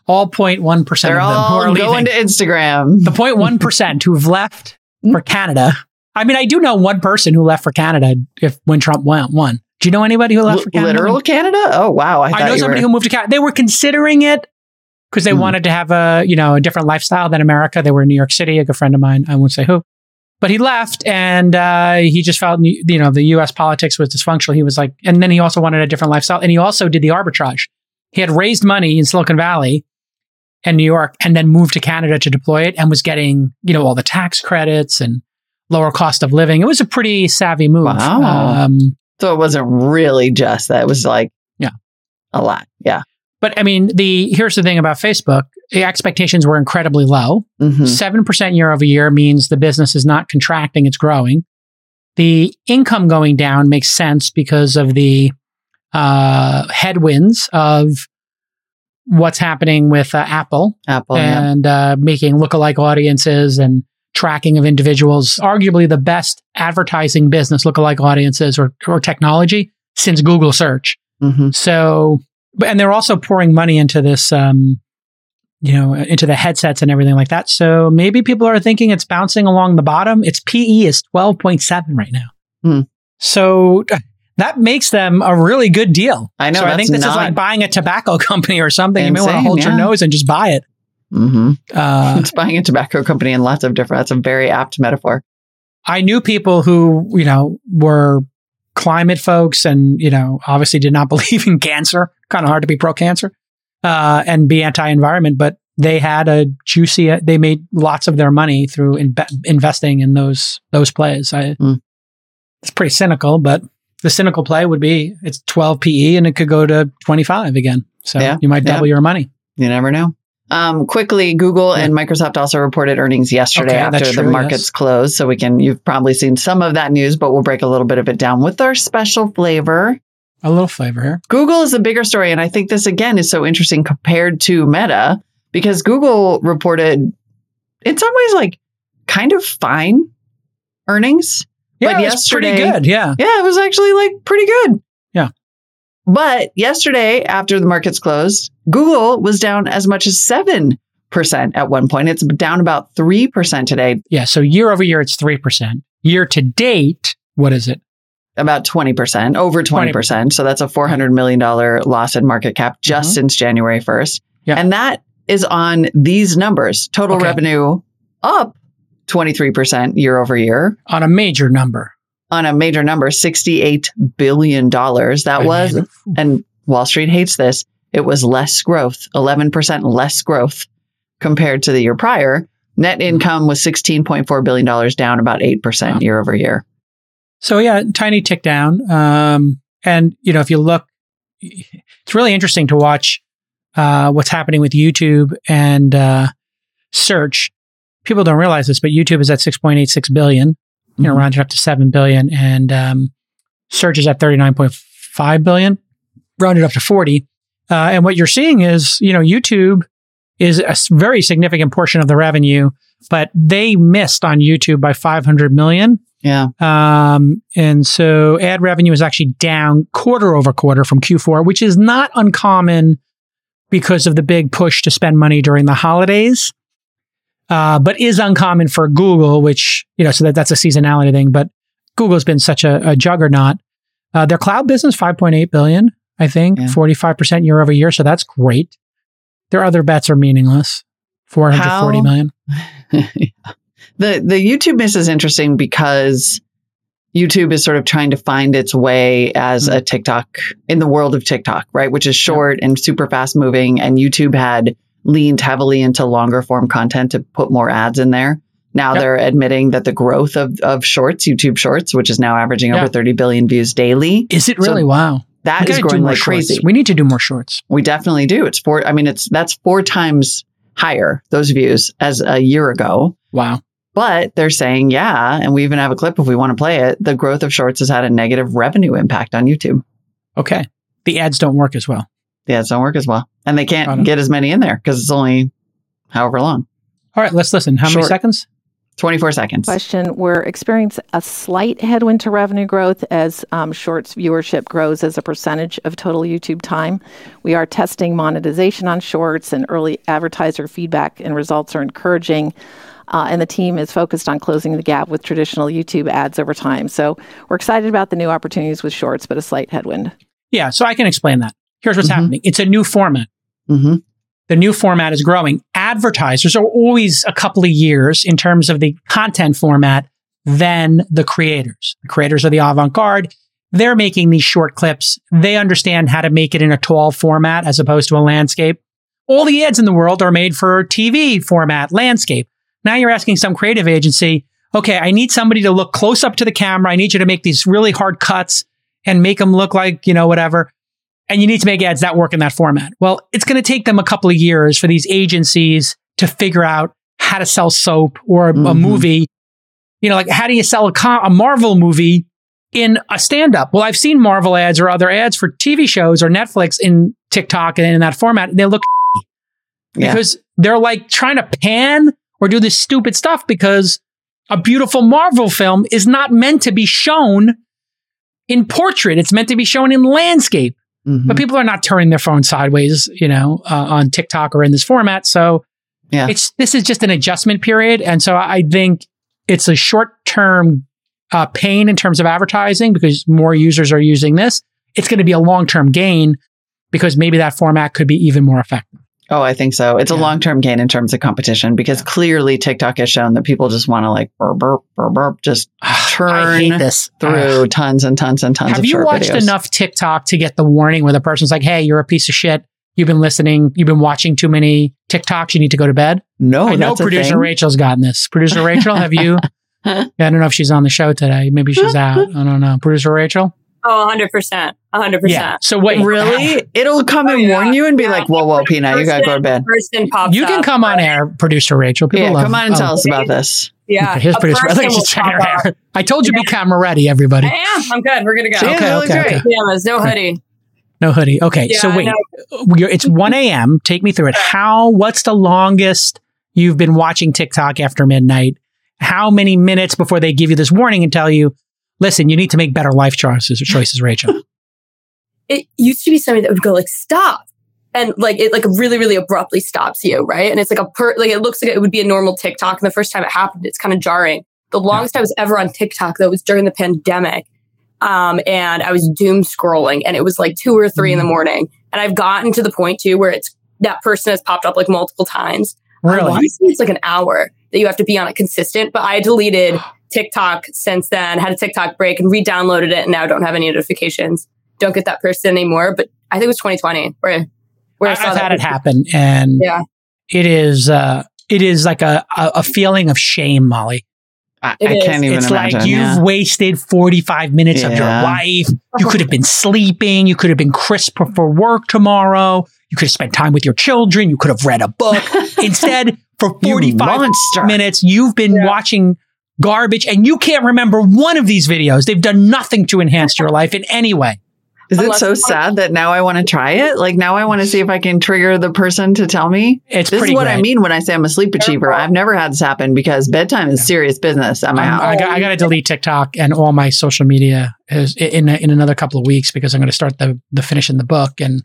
All 0.1% of They're them who are all leaving. going to Instagram. the 0.1% who've left for Canada. I mean, I do know one person who left for Canada if when Trump won. won. Do you know anybody who left for Canada? literal Canada? Oh, wow. I, I, know somebody were- who moved to Canada. They were considering it because they Hmm. wanted to have a you know a different lifestyle than America. They were in New York City. A good friend of mine, I won't say who, but he left and uh, he just felt you know the U.S. politics was dysfunctional. He was like, and then he also wanted a different lifestyle, and he also did the arbitrage. He had raised money in Silicon Valley and New York, and then moved to Canada to deploy it, and was getting you know all the tax credits and lower cost of living. It was a pretty savvy move. Wow. Um, So it wasn't really just that. It was like, Yeah. a lot. Yeah. But I mean, the here's the thing about Facebook: the expectations were incredibly low. Mhm. Seven percent year over year means the business is not contracting; it's growing. The income going down makes sense because of the uh, headwinds of what's happening with uh, Apple Apple. yeah. and uh, making lookalike audiences and tracking of individuals. Arguably, the best advertising business lookalike audiences or or technology since Google search. Mhm. So, and they're also pouring money into this, um, you know, into the headsets and everything like that. So maybe people are thinking it's bouncing along the bottom. Its PE is twelve point seven right now. Hmm. So that makes them a really good deal. I know. so I think this is like buying a tobacco company or something. you may want to Insane, hold your nose and just buy it. Mhm. Uh, it's buying a tobacco company in lots of different. That's a very apt metaphor. I knew people who, you know, were climate folks and, you know, obviously did not believe in cancer. Kind of hard to be pro cancer uh, and be anti environment, but they had a juicy, uh, they made lots of their money through inve- investing in those, those plays. I, Mm. It's pretty cynical, but the cynical play would be it's 12 PE and it could go to 25 again. So Yeah, you might yeah. double your money. You never know. Um, quickly, Google Yeah. and Microsoft also reported earnings yesterday Okay, after the markets yes. closed. So we can, you've probably seen some of that news, but we'll break a little bit of it down with our special flavor. A little flavor here. Google is a bigger story. And I think this again is so interesting compared to Meta because Google reported in some ways like kind of fine earnings. Yeah, But it's pretty yesterday- good. Yeah. Yeah, it was actually like pretty good. Yeah. But yesterday, after the markets closed, Google was down as much as 7% at one point. It's down about 3% today, Yeah. So year over year, it's 3%. Year to date, what is it? about 20%, over 20%. So that's a $400 million loss in market cap just Mhm. since January 1st. Yeah. And that is on these numbers total Okay. revenue up 23% year over year On a major number. on a major number, $68 billion. That I was mean, and Wall Street hates this, it was less growth, 11% less growth compared to the year prior. Net income was $16.4 billion, down about 8% Wow. year over year. So yeah, tiny tick down. Um, and you know, if you look, it's really interesting to watch uh, what's happening with YouTube and uh, search. People don't realize this, but YouTube is at six point eight six billion. You know, Mhm. rounded up to seven billion, and um, search is at thirty nine point five billion, rounded up to forty. Uh, and what you're seeing is, you know, YouTube is a very significant portion of the revenue, but they missed on YouTube by 500 million. Yeah. Um, and so ad revenue is actually down quarter over quarter from Q4, which is not uncommon because of the big push to spend money during the holidays. Uh, but is uncommon for Google, which, you know, so that, that's a seasonality thing. But Google's been such a, a juggernaut. Uh, their cloud business, 5.8 billion, I think, Yeah. 45% year over year. So that's great. Their other bets are meaningless. Four hundred forty million. the the YouTube miss is interesting because YouTube is sort of trying to find its way as a TikTok in the world of TikTok, right? Which is short and super fast moving. And YouTube had leaned heavily into longer form content to put more ads in there. Now Yep. they're admitting that the growth of, of shorts, YouTube shorts, which is now averaging Yeah. over 30 billion views daily, Is it So really? wow. That is We is gotta do growing like shorts. crazy. We need to do more shorts. We definitely do. It's four, I mean, it's that's four times higher, those views, as a year ago. Wow. But they're saying, yeah, and we even have a clip if we want to play it. The growth of shorts has had a negative revenue impact on YouTube. Okay. The ads don't work as well. The ads don't work as well. And they can't get as many in there because it's only however long All right, let's listen. How many seconds? 24 seconds. question. We're experiencing a slight headwind to revenue growth as um, shorts viewership grows as a percentage of total YouTube time. We are testing monetization on shorts, and early advertiser feedback and results are encouraging. Uh, and the team is focused on closing the gap with traditional YouTube ads over time. So we're excited about the new opportunities with shorts, but a slight headwind. Yeah, so I can explain that. Here's what's Mhm. happening. It's a new format. hmm The new format is growing. Advertisers are always a couple of years in terms of the content format than the creators. The creators are the avant-garde. They're making these short clips. They understand how to make it in a tall format as opposed to a landscape. All the ads in the world are made for TV format, landscape. Now you're asking some creative agency, okay, I need somebody to look close up to the camera. I need you to make these really hard cuts and make them look like, you know, whatever. And you need to make ads that work in that format. Well, it's going to take them a couple of years for these agencies to figure out how to sell soap or a, a Mhm. movie. You know, like how do you sell a, com- a Marvel movie in a stand up? Well, I've seen Marvel ads or other ads for TV shows or Netflix in TikTok and in that format. And they look Yeah. because they're like trying to pan or do this stupid stuff because a beautiful Marvel film is not meant to be shown in portrait. It's meant to be shown in landscape. Mhm. But people are not turning their phone sideways, you know, uh, on TikTok or in this format. So Yeah. it's this is just an adjustment period, and so I think it's a short term uh, pain in terms of advertising because more users are using this. It's going to be a long term gain because maybe that format could be even more effective. Oh, I think so. It's a long term gain in terms of competition because clearly TikTok has shown that people just want to like burp, burp, burp, burp, just Turn this through tons and tons and tons Have of you watched videos. enough TikTok to get the warning where the person's like, "Hey, you're a piece of shit. You've been listening. You've been watching too many TikToks. You need to go to bed." No, I know producer. Rachel's gotten this. Producer Rachel, have you? Yeah, I don't know if she's on the show today. Maybe she's out. I don't know. Producer Rachel. Oh, 100%. 100%. Yeah. So wait, Really? It'll come and Oh, yeah. warn you and be Yeah. like, whoa, whoa, Peanut, you gotta go to bed. Person pops You can up. come on air, producer Rachel. People Yeah, love come on and oh, tell us about this. Yeah. Okay, here's producer. I person think she's checking her hair. I told you be camera ready, everybody. I am. I'm good. We're good to She go. is, Okay, okay, okay. Pajamas, no hoodie. No hoodie. Okay, Yeah, so wait, know. It's 1 a.m. Take me through it. How? What's the longest you've been watching TikTok after midnight? How many minutes before they give you this warning and tell you, listen, you need to make better life choices? Choices, Rachel. It used to be something that would go like, stop. And like it like really, really abruptly stops you, right? And it's like a per like it looks like it would be a normal TikTok. And the first time it happened, it's kind of jarring. The longest I was ever on TikTok though was during the pandemic. Um, and I was doom scrolling and it was like two or 3 in the morning. And I've gotten to the point too where it's that person has popped up like multiple times. Really? to it's like an hour that you have to be on it consistent, but I deleted TikTok since then, had a TikTok break and re-downloaded it and now don't have any notifications. Don't get that person anymore. But I think it was 2020 where, where I I've, saw I've that had it happen, and Yeah. it is uh, it is like a, a a feeling of shame, Molly. I, I can't even it's imagine. like you've yeah. wasted 45 minutes of your life. You could have been sleeping. You could have been crisp for work tomorrow. You could have spent time with your children. You could have read a book. Instead, for 45 monster. minutes, you've been Yeah. watching garbage and you can't remember one of these videos. They've done nothing to enhance your life in any way. Is it so sad that now I want to try it? Like now I want to see if I can trigger the person to tell me. It's This is pretty what great. I mean when I say I'm a sleep achiever. I've never had this happen because bedtime is serious business at my Um, house. I got, I got to delete TikTok and all my social media is in in another couple of weeks because I'm going to start the the finishing the book and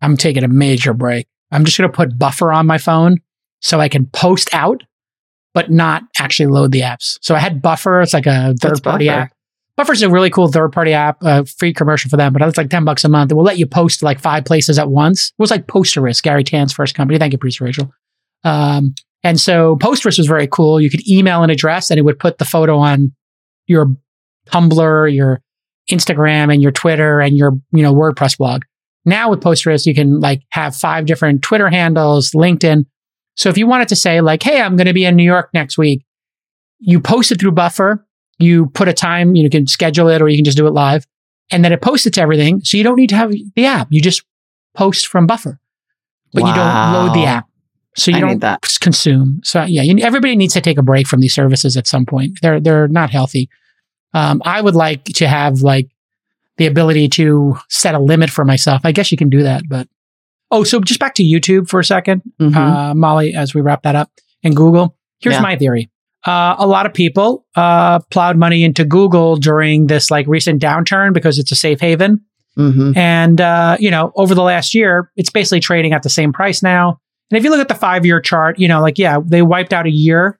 I'm taking a major break. I'm just going to put buffer on my phone so I can post out, but not actually load the apps. So I had buffer. It's like a third party Buffer? app. Buffer's a really cool third party app, uh, free commercial for them, but it's like 10 bucks a month. It will let you post like five places at once. It was like Posterous, Garry Tan's first company. Thank you, producer Rachel. Um, and so Posterous was very cool. You could email an address and it would put the photo on your Tumblr, your Instagram and your Twitter and your, you know, WordPress blog. Now with Posterous, you can like have five different Twitter handles, LinkedIn. So if you wanted to say like, Hey, I'm going to be in New York next week, you post it through Buffer. You put a time, you can schedule it or you can just do it live and then it posts it to everything. So you don't need to have the app. You just post from Buffer, but you don't load the app. So you I don't consume. So yeah, you, everybody needs to take a break from these services at some point. They're they're not healthy. Um, I would like to have like the ability to set a limit for myself. I guess you can do that, but oh, so just back to YouTube for a 2nd Mhm. uh, Molly, as we wrap that up, and Google. Here's Yeah. my theory. Uh, a lot of people uh, plowed money into Google during this like recent downturn because it's a safe haven. Mhm. And, uh, you know, over the last year, it's basically trading at the same price now. And if you look at the five year chart, you know, like, yeah, they wiped out a year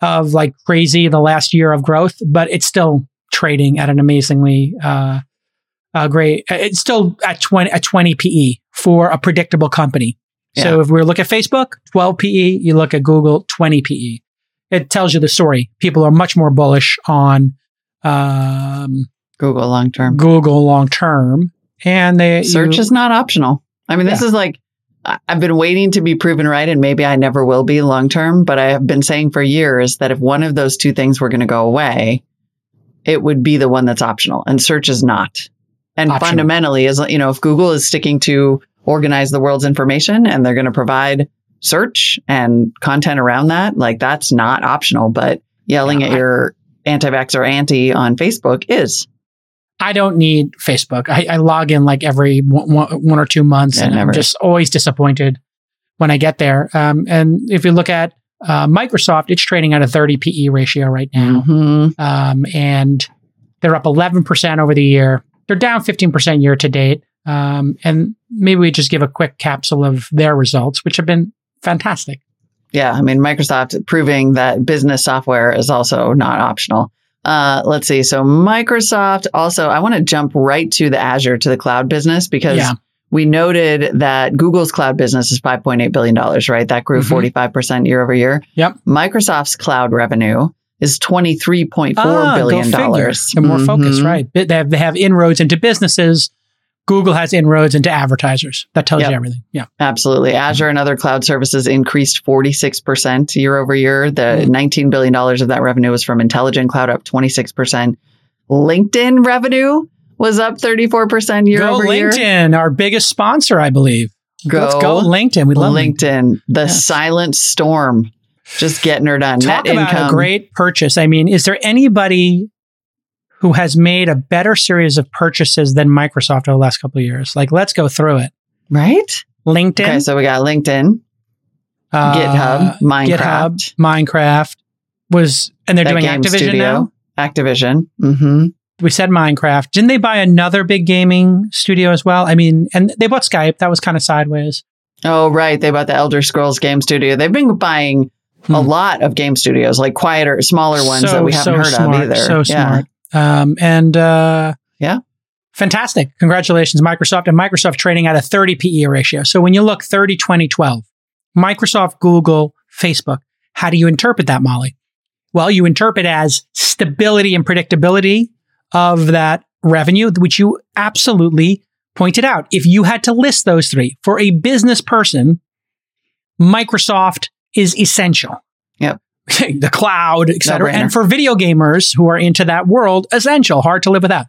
of like crazy, the last year of growth, but it's still trading at an amazingly, uh, uh, great, it's still at 20, at 20 PE for a predictable company. So if we look at Facebook, 12 PE, you look at Google, 20 PE. It tells you the story. People are much more bullish on, um, Google long term. Google long term. And they Search you- is not optional. I mean, this is like, I've been waiting to be proven right, and maybe I never will be long term, but I have been saying for years that if one of those two things were going to go away, it would be the one that's optional, and search is not. And Optional. fundamentally, is you know, if Google is sticking to organize the world's information and they're going to provide search and content around that, like that's not optional. But yelling Yeah, at I- your anti-vax or anti on Facebook is. I don't need Facebook. I, I log in like every one, one or two months, Yeah, and never. I'm just always disappointed when I get there. Um, and if you look at uh, Microsoft, it's trading at a 30 PE ratio right now, Mhm. um, and they're up 11% over the year. They're down 15% year to date. Um, and maybe we just give a quick capsule of their results, which have been fantastic. Yeah, I mean, Microsoft proving that business software is also not optional. Uh, let's see. So Microsoft also, I want to jump right to the Azure to the cloud business because Yeah. we noted that Google's cloud business is $5.8 billion, right? That grew Mhm. 45% year over year. Yep. Microsoft's cloud revenue is $23.4 Ah, billion dollars. They're more focused, Mhm. right? They have, they have inroads into businesses. Google has inroads into advertisers. That tells Yep. you everything. Yeah. Absolutely. Azure and other cloud services increased 46% year over year. The Mm. $19 billion of that revenue was from intelligent cloud, up 26%. LinkedIn revenue was up 34% year go over year. LinkedIn, our biggest sponsor, I believe. Let's Go go LinkedIn. We love LinkedIn. LinkedIn, the Yes. silent storm, just getting her done. Talk Net about income. a great purchase. I mean, is there anybody who has made a better series of purchases than Microsoft over the last couple of years? Like, let's go through it. right? LinkedIn, Okay, so we got LinkedIn, uh, GitHub, Minecraft, GitHub, Minecraft was, and they're that doing Activision studio, now. Activision. hmm we said Minecraft. Didn't they buy another big gaming studio as well? I mean, and they bought Skype. That was kind of sideways. Oh, right. They bought the Elder Scrolls game studio. They've been buying a Hmm. lot of game studios, like quieter, smaller ones that we haven't so heard smart, of either. So yeah. smart. Um, and uh, Yeah. fantastic. Congratulations, Microsoft. And Microsoft trading at a 30 PE ratio. So when you look 30, 20, 12, Microsoft, Google, Facebook, how do you interpret that, Molly? Well, you interpret as stability and predictability of that revenue, which you absolutely pointed out. If you had to list those three for a business person, Microsoft is essential. Yep. the cloud, et cetera. No-brainer. and for video gamers who are into that world, essential, hard to live without.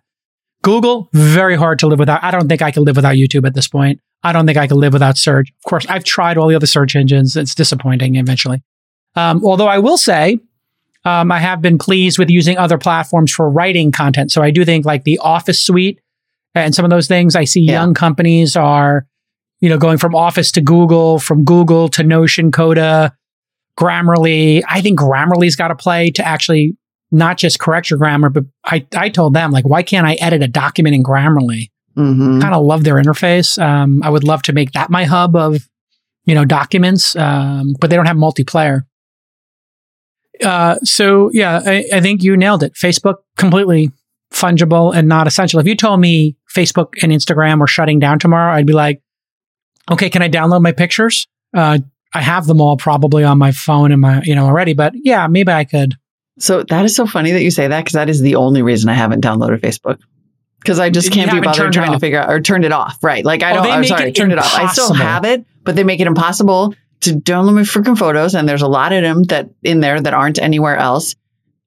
Google, very hard to live without. I don't think I can live without YouTube at this point. I don't think I can live without search. Of course, I've tried all the other search engines. It's disappointing eventually. Um, although I will say, um, I have been pleased with using other platforms for writing content. So I do think like the Office suite and some of those things. I see Yeah. young companies are, you know, going from Office to Google, from Google to Notion, Coda, Grammarly. I think Grammarly's got to play to actually not just correct your grammar, but I, I told them like, why can't I edit a document in Grammarly? hmm Kind of love their interface. Um, I would love to make that my hub of, you know, documents, um, but they don't have multiplayer. Uh, so yeah, I, I think you nailed it. Facebook completely fungible and not essential. If you told me Facebook and Instagram were shutting down tomorrow, I'd be like, okay, can I download my pictures? Uh, I have them all probably on my phone and my, you know, already, but yeah, maybe I could. So that is so funny that you say that because that is the only reason I haven't downloaded Facebook. Because I just can't be bothered trying to figure out or turned it off. Right. Like I Oh, don't, they I'm sorry, turned it off. I still have it, but they make it impossible to download my freaking photos. And there's a lot of them that in there that aren't anywhere else.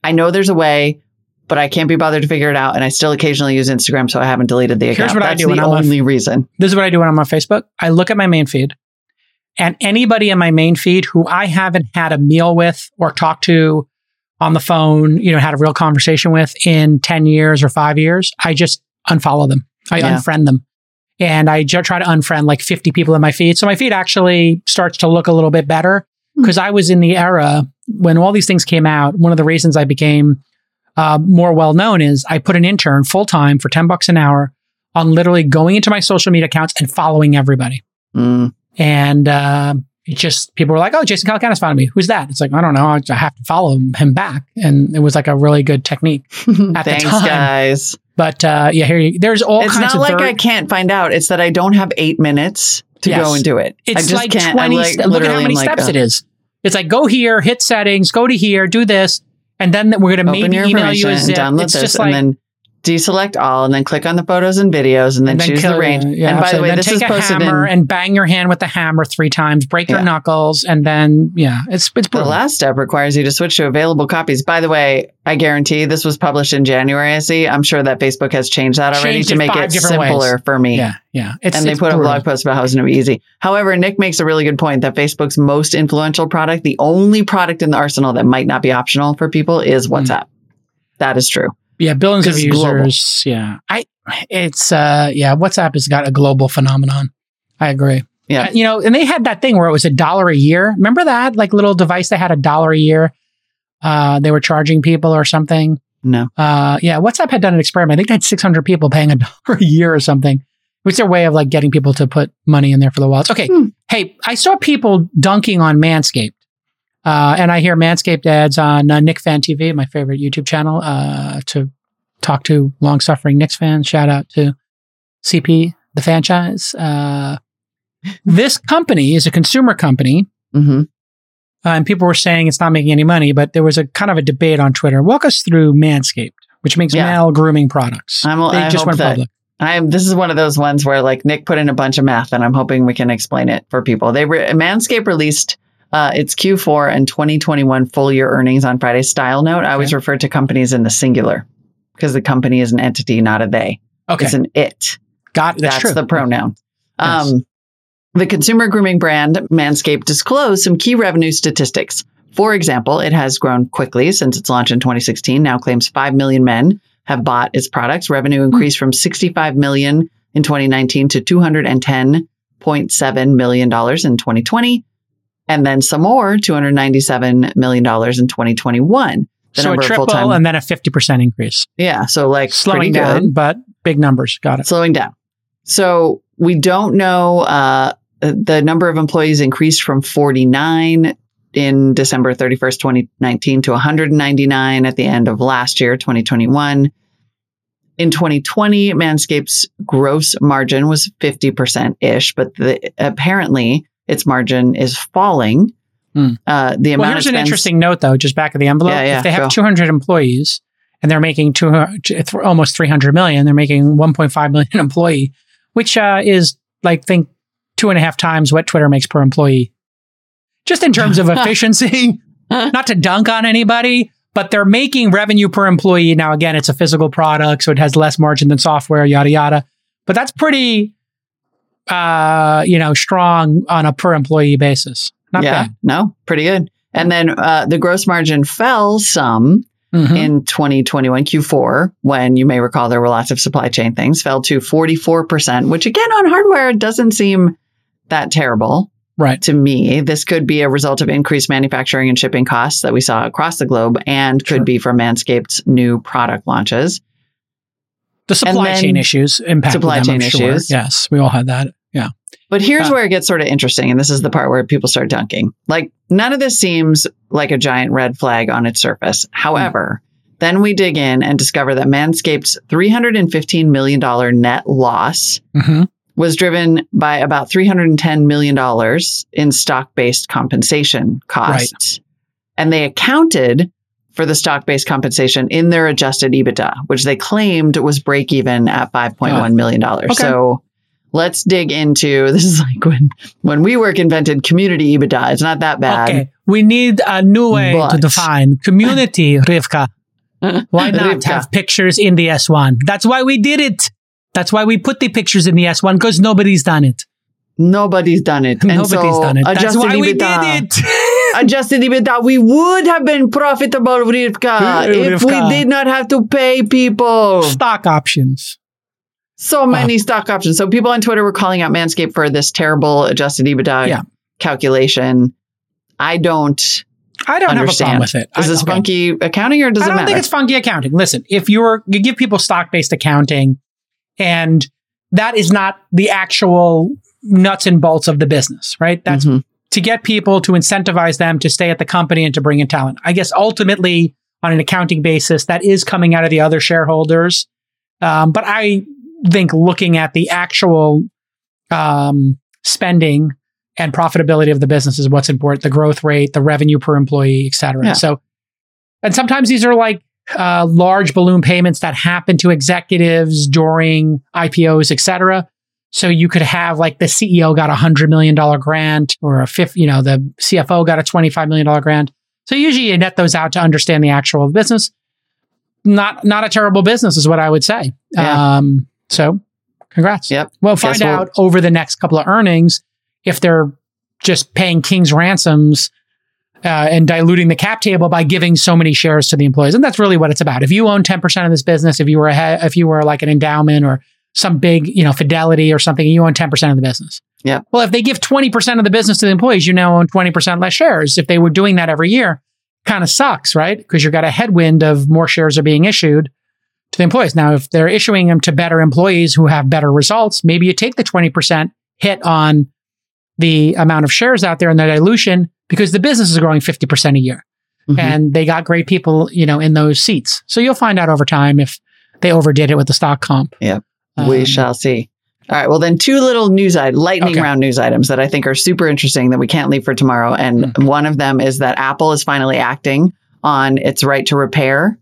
I know there's a way, but I can't be bothered to figure it out. And I still occasionally use Instagram, so I haven't deleted the Here's account. what I That's do when the only reason. This is what I do when I'm on Facebook. I look at my main feed and anybody in my main feed who I haven't had a meal with or talked to on the phone, you know, had a real conversation with in 10 years or five years, I just unfollow them. I Yeah. unfriend them. And I ju- try to unfriend like 50 people in my feed. So my feed actually starts to look a little bit better hmm. because I was in the era when all these things came out. One of the reasons I became uh, more well known is I put an intern full time for 10 bucks an hour on literally going into my social media accounts and following everybody. Mm. And uh, it just people were like, "Oh, Jason Calacanis found me. Who's that?" It's like I don't know. I I have to follow him back, and it was like a really good technique. At the Thanks, time. guys. But uh, yeah, here you, there's all it's not like I can't find out. It's that I don't have eight minutes to Yes. go and do it. It's I just like can't. 20 like, look at how many like, steps uh, it is. It's like go here, hit settings, go to here, do this, and then we're going to maybe your email you a and zip. download It's this, just and then deselect all, and then click on the photos and videos, and then, and then choose kill, the range. Yeah, and by the way, this is a posted hammer in and bang your hand with the hammer three times, break your Yeah. knuckles, and then yeah, it's it's the last step requires you to switch to available copies. By the way, I guarantee this was published in January. I see. I'm sure that Facebook has changed that already Changed to make it different ways. simpler for me. yeah, yeah. It's, and they it's put a blog post about how it's going to be easy. However, Nick makes a really good point that Facebook's most influential product, the only product in the arsenal that might not be optional for people, is Hmm. WhatsApp. That is true. Yeah, billions of users. Yeah, I. It's uh, yeah. WhatsApp has got a global phenomenon. I agree. Yeah. Uh, you know, and they had that thing where it was a dollar a year. Remember that like little device they had a dollar a year. Uh, they were charging people or something. No. Uh, yeah, WhatsApp had done an experiment. I think they had 600 people paying a dollar a year or something. It's their way of like getting people to put money in there for the wallets. Okay. Hmm. Hey, I saw people dunking on Manscaped. Uh, and I hear Manscaped ads on uh, Knicks Fan TV, my favorite YouTube channel, uh, to talk to long suffering Knicks fans. Shout out to CP, the franchise. Uh, this company is a consumer company. hmm Uh, and people were saying it's not making any money, but there was a kind of a debate on Twitter. Walk us through Manscaped, which makes Yeah. male grooming products. I'm- they I just went public. I am. This is one of those ones where like Nick put in a bunch of math, and I'm hoping we can explain it for people. They re- Manscaped released uh, its Q4 and 2021 full year earnings on Friday. Style note: I always refer to companies in the singular because the company is an entity, not a they. Okay, It's an it. got it. That's, That's, the pronoun. Yes. Um, the consumer grooming brand Manscaped disclosed some key revenue statistics. For example, it has grown quickly since its launch in 2016. Now claims 5 million men have bought its products. Revenue increased from 65 million in 2019 to 210.7 million dollars in 2020, and then some more, 297 million dollars in 2021. The so a triple and then a 50% increase. Yeah, so like Slowing down, good but big numbers. Got it. slowing down. So we don't know. Uh, the number of employees increased from 49 in December 31st, 2019 to 199 at the end of last year, 2021. In 2020, Manscaped's gross margin was 50% ish, but the, apparently its margin is falling. Hmm. Uh, the Well, amount here's of an interesting note, though, just back of the envelope. Yeah, yeah, if they have go. 200 employees and they're making 200, th- almost 300 million, they're making 1.5 million employee, which uh, is like think two and a half times what Twitter makes per employee. Just in terms of efficiency, not to dunk on anybody, but they're making revenue per employee. Now, again, it's a physical product, so it has less margin than software, yada yada. But that's pretty, uh, you know, strong on a per employee basis. Not yeah, bad. no, pretty good. And then uh, the gross margin fell some Mhm. in 2021 Q4 when you may recall there were lots of supply chain things fell to 44%, which again on hardware doesn't seem that terrible Right. to me. This could be a result of increased manufacturing and shipping costs that we saw across the globe and could Sure. be from Manscaped's new product launches. The supply chain issues impacted supply them, chain I'm sure. issues. Yes, we all had that. Yeah. But here's Uh, where it gets sort of interesting. And this is the part where people start dunking. Like, none of this seems like a giant red flag on its surface. However, Then we dig in and discover that Manscaped's $315 million net loss Mhm. was driven by about $310 million in stock based compensation costs. And they accounted for the stock based compensation in their adjusted EBITDA, which they claimed was break even at $5.1 million. dollars. So let's dig into this is like when when WeWork invented community EBITDA. It's not that bad. Okay, we need a new way to define community, Rivka. Why not Rivka. have pictures in the S1? That's why we did it. That's why we put the pictures in the S1 because nobody's done it. Nobody's done it. And Nobody's so done it. That's why we did it. adjusted EBITDA, we would have been profitable, Rivka, if we did not have to pay people. Stock options. So many stock options. So people on Twitter were calling out Manscaped for this terrible adjusted EBITDA Yeah. calculation. I don't I don't have a understand. problem with it. Is I- this okay. funky accounting or does I it don't matter? think it's funky accounting. Listen, if you're you give people stock based accounting, and that is not the actual nuts and bolts of the business, right? That's Mhm. To get people to incentivize them to stay at the company and to bring in talent. I guess ultimately, on an accounting basis, that is coming out of the other shareholders. Um, but I think looking at the actual um, spending and profitability of the business is what's important the growth rate, the revenue per employee, et cetera. Yeah. So, and sometimes these are like uh, large balloon payments that happen to executives during IPOs, et cetera. So you could have like the CEO got a hundred million dollar grant or a fifth, you know, the CFO got a $25 million grant. So usually you net those out to understand the actual business. Not, not a terrible business is what I would say. Yeah. Um, so congrats. Yep. We'll find Guess we'll- out over the next couple of earnings if they're just paying king's ransoms uh, and diluting the cap table by giving so many shares to the employees. And that's really what it's about. If you own 10% of this business, if you were a he- if you were like an endowment or some big, you know, fidelity or something, you own 10% of the business. Yeah. Well, if they give 20% of the business to the employees, you now own 20% less shares. If they were doing that every year, kind of sucks, right? Because you've got a headwind of more shares are being issued to the employees. Now, if they're issuing them to better employees who have better results, maybe you take the 20% hit on the amount of shares out there and the dilution because the business is growing 50% a year Mhm. and they got great people, you know, in those seats. So you'll find out over time if they overdid it with the stock comp. Yep. Um, we shall see. All right. Well, then two little news items, lightning Okay. round news items that I think are super interesting that we can't leave for tomorrow. And Mm-hmm. one of them is that Apple is finally acting on its right to repair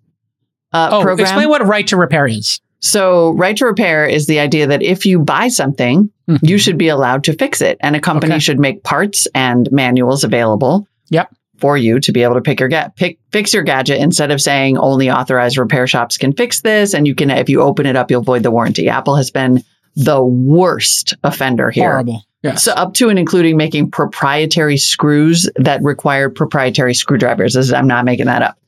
uh, Oh, program. explain what a right to repair is. So, right to repair is the idea that if you buy something, Mhm. you should be allowed to fix it. And a company Okay. should make parts and manuals available Yep. For you to be able to pick your get pick fix your gadget instead of saying only authorized repair shops can fix this and you can if you open it up you'll void the warranty. Apple has been the worst offender here. Horrible. Yes. So up to and including making proprietary screws that require proprietary screwdrivers. This is- I'm not making that up.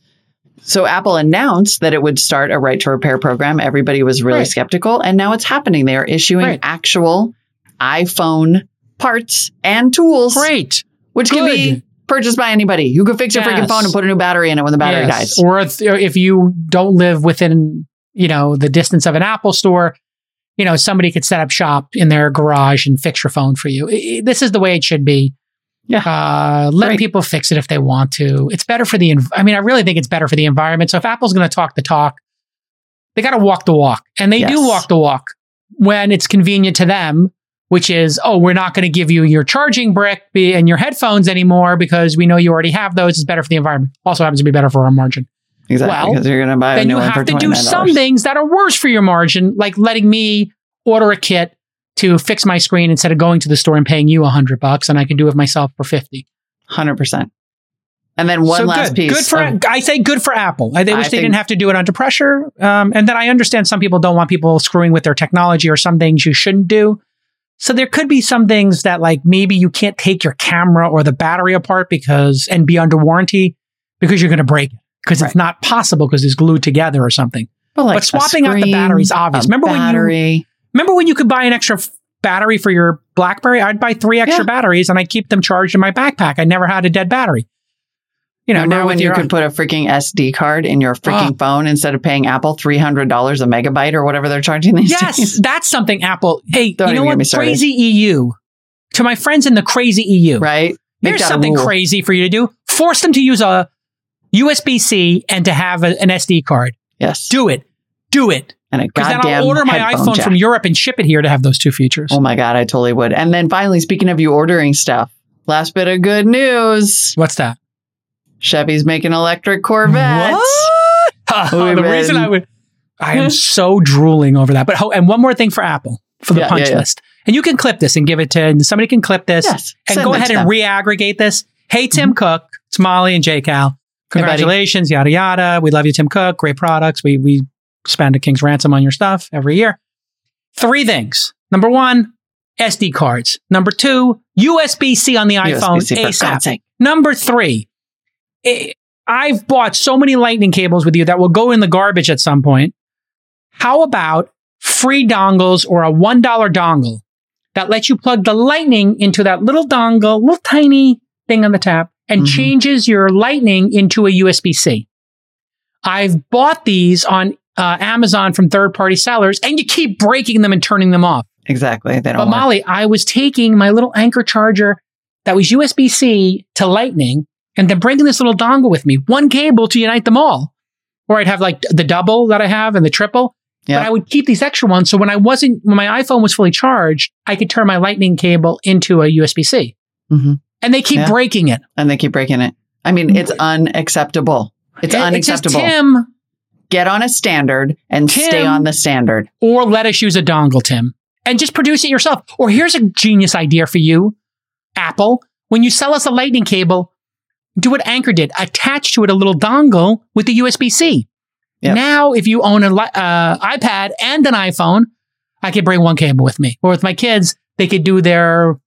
So Apple announced that it would start a right to repair program. Everybody was really Right. skeptical, and now it's happening. They are issuing Right. actual iPhone parts and tools, Great. which can be Good. Purchased by anybody. You can fix your freaking phone and put a new battery in it when the battery Yes. dies. Or if, if you don't live within, you know, the distance of an Apple store, you know, somebody could set up shop in their garage and fix your phone for you. I- I- this is the way it should be. Yeah. Uh, let Right. people fix it if they want to. It's better for the, env- I mean, I really think it's better for the environment. So if Apple's going to talk the talk, they got to walk the walk. And they do walk the walk when it's convenient to them, which is, oh, we're not going to give you your charging brick and your headphones anymore because we know you already have those. It's better for the environment. Also happens to be better for our margin Exactly, Well, because you're going to buy a then new you one for have to do $29. some things that are worse for your margin, like letting me order a kit to fix my screen instead of going to the store and paying you a hundred bucks, and I can do it myself for fifty. Hundred percent. And then one so last good. piece. Good for of- I say good for Apple. I, they I wish they didn't have to do it under pressure. Um, and then I understand some people don't want people screwing with their technology or some things you shouldn't do. So there could be some things that like maybe you can't take your camera or the battery apart because and be under warranty because you're going to break it because it's not possible because it's glued together or something. but, like but swapping a out the screen, battery's obvious. Remember when you- Remember when you could buy an extra f- battery for your BlackBerry? I'd buy three extra Yeah. batteries and I'd keep them charged in my backpack. I never had a dead battery. You know, Remember now when you could put a freaking SD card in your freaking Ah. phone instead of paying Apple three hundred dollars a megabyte or whatever they're charging these things? yes, days? that's something Apple. Hey, Don't you know even get me what? Crazy EU. To my friends in the crazy EU, Right? Make here's something crazy for you to do. Force them to use a USB C and to have a- an SD card. Yes. Do it. Do it. and a Because then goddamn I'll order my iPhone jack. from Europe and ship it here to have those two features. Oh my god, I totally would. And then finally, speaking of you ordering stuff, last bit of good news: What's that? Chevy's making electric Corvettes. The reason I would, I am so drooling over that. But ho- and one more thing for Apple for the Yeah, punch yeah, yeah. list, and you can clip this and give it to and somebody can clip this Yes, and go ahead and re-aggregate this. Hey Tim Cook, it's Molly and J Cal. Congratulations, yada yada. We love you, Tim Cook. Great products. We we spend a king's ransom on your stuff every year. Three things. Number one, SD cards. Number two, USB C on the iPhone USB-C, ASAP. Number three, eh, I've bought so many lightning cables with you that will go in the garbage at some point. How about free dongles or a $1 dongle that lets you plug the lightning into that little dongle, little tiny thing on the tap, and Mhm. changes your lightning into a USB C? I've bought these on uh, Amazon from third party sellers, and you keep breaking them and turning them off. Exactly. They don't. But work. Molly, I was taking my little Anker charger that was USB C to Lightning and then bringing this little dongle with me, one cable to unite them all. Or I'd have like the double that I have and the triple. Yeah. But I would keep these extra ones. So when I wasn't, when my iPhone was fully charged, I could turn my Lightning cable into a USB C. Mhm. And they keep Yeah. breaking it. and they keep breaking it. I mean, it's unacceptable. It's It- unacceptable. just Tim, Get on a standard and Tim. stay on the standard. or let us use a dongle, Tim, and just produce it yourself. Or here's a genius idea for you, Apple. When you sell us a lightning cable, do what Anker did. Attach to it a little dongle with the USB C. Yep. Now, if you own an uh, iPad and an iPhone, I could bring one cable with me. Or with my kids, they could do their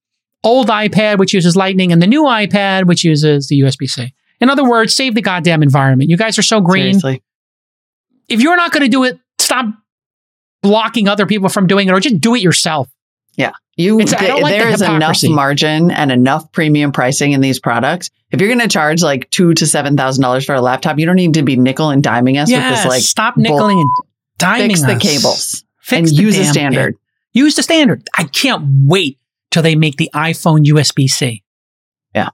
old iPad, which uses Lightning, and the new iPad, which uses the USB C. In other words, save the goddamn environment. You guys are so green Seriously. if you're not going to do it, stop blocking other people from doing it or just do it yourself. You, It's- I don't the there is enough margin and enough premium pricing in these products. If you're going to charge like two to seven thousand dollars for a laptop, you don't need to be nickel and diming us with this like stop nickeling and diming fix the cables Fix and the use a standard. thing. Use the standard. I can't wait till they make the iPhone USB C. Yeah.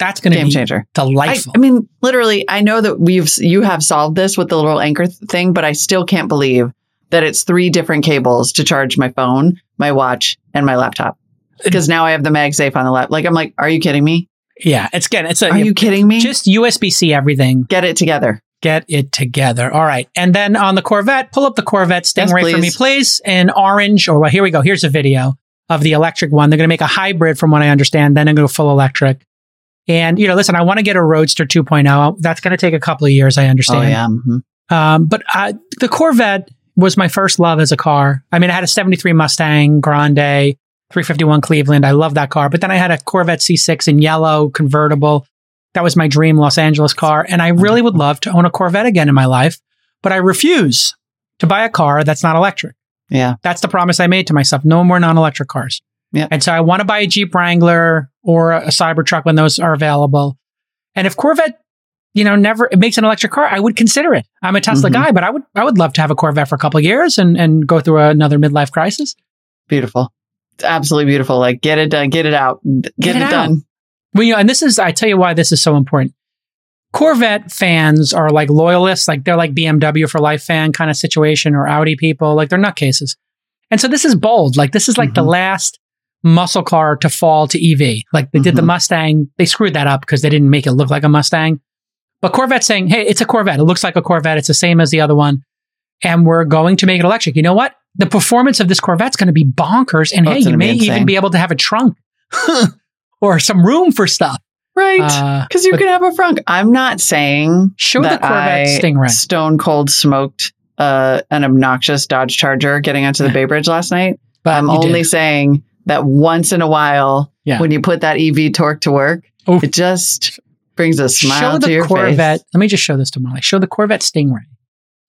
That's going to Game be changer. I, delightful. I mean, literally, I know that we've you have solved this with the little Anker th- thing, but I still can't believe that it's three different cables to charge my phone, my watch, and my laptop. Because now I have the MagSafe on the lap. Like I'm like, are you kidding me? yeah, it's again, it's a Are you kidding me? just USB C everything. get it together. Get it together. All right. And then on the Corvette, pull up the Corvette Yes, Stingray for me, please. In orange, or well, here we go. Here's a video of the electric one. They're going to make a hybrid from what I understand, then they're going to go full electric. And, you know, listen, I want to get a Roadster 2.0. That's going to take a couple of years, I understand. Oh yeah. mhm. Um, but uh, the Corvette was my first love as a car. I mean, I had a 73 Mustang Grande, 351 Cleveland. I love that car. But then I had a Corvette C6 in yellow convertible. That was my dream Los Angeles car. And I really would love to own a Corvette again in my life, but I refuse to buy a car that's not electric. Yeah. That's the promise I made to myself. No more non-electric cars. Yep. And so I want to buy a Jeep Wrangler or a Cybertruck when those are available. And if Corvette, you know, never it makes an electric car, I would consider it. I'm a Tesla Mhm. guy, but I would I would love to have a Corvette for a couple of years and and go through another midlife crisis. Beautiful. It's absolutely beautiful. Like get it done, get it out, get, Get it, it out. done. Well, you know, and this is I tell you why this is so important. Corvette fans are like loyalists, like they're like BMW for life fan kind of situation or Audi people, like they're nutcases. And so this is bold. Like this is like the Mhm. last muscle car to fall to EV. Like they did the Mhm. Mustang, they screwed that up because they didn't make it look like a Mustang. But Corvette's saying, hey, it's a Corvette. It looks like a Corvette. It's the same as the other one. And we're going to make it electric. You know what? The performance of this Corvette's going to be bonkers. And Oh, hey, you may even be able to have a trunk or some room for stuff. Right. Uh, Because you can have a trunk. I'm not saying Show the Corvette I Stingray. stone cold smoked uh, an obnoxious Dodge Charger getting onto the Bay Bridge last night. But I'm only did. saying that once in a while, Yeah. when you put that EV torque to work, Oof. it just brings a smile show to the your Corvette. face. Let me just show this to Molly. Show the Corvette Stingray,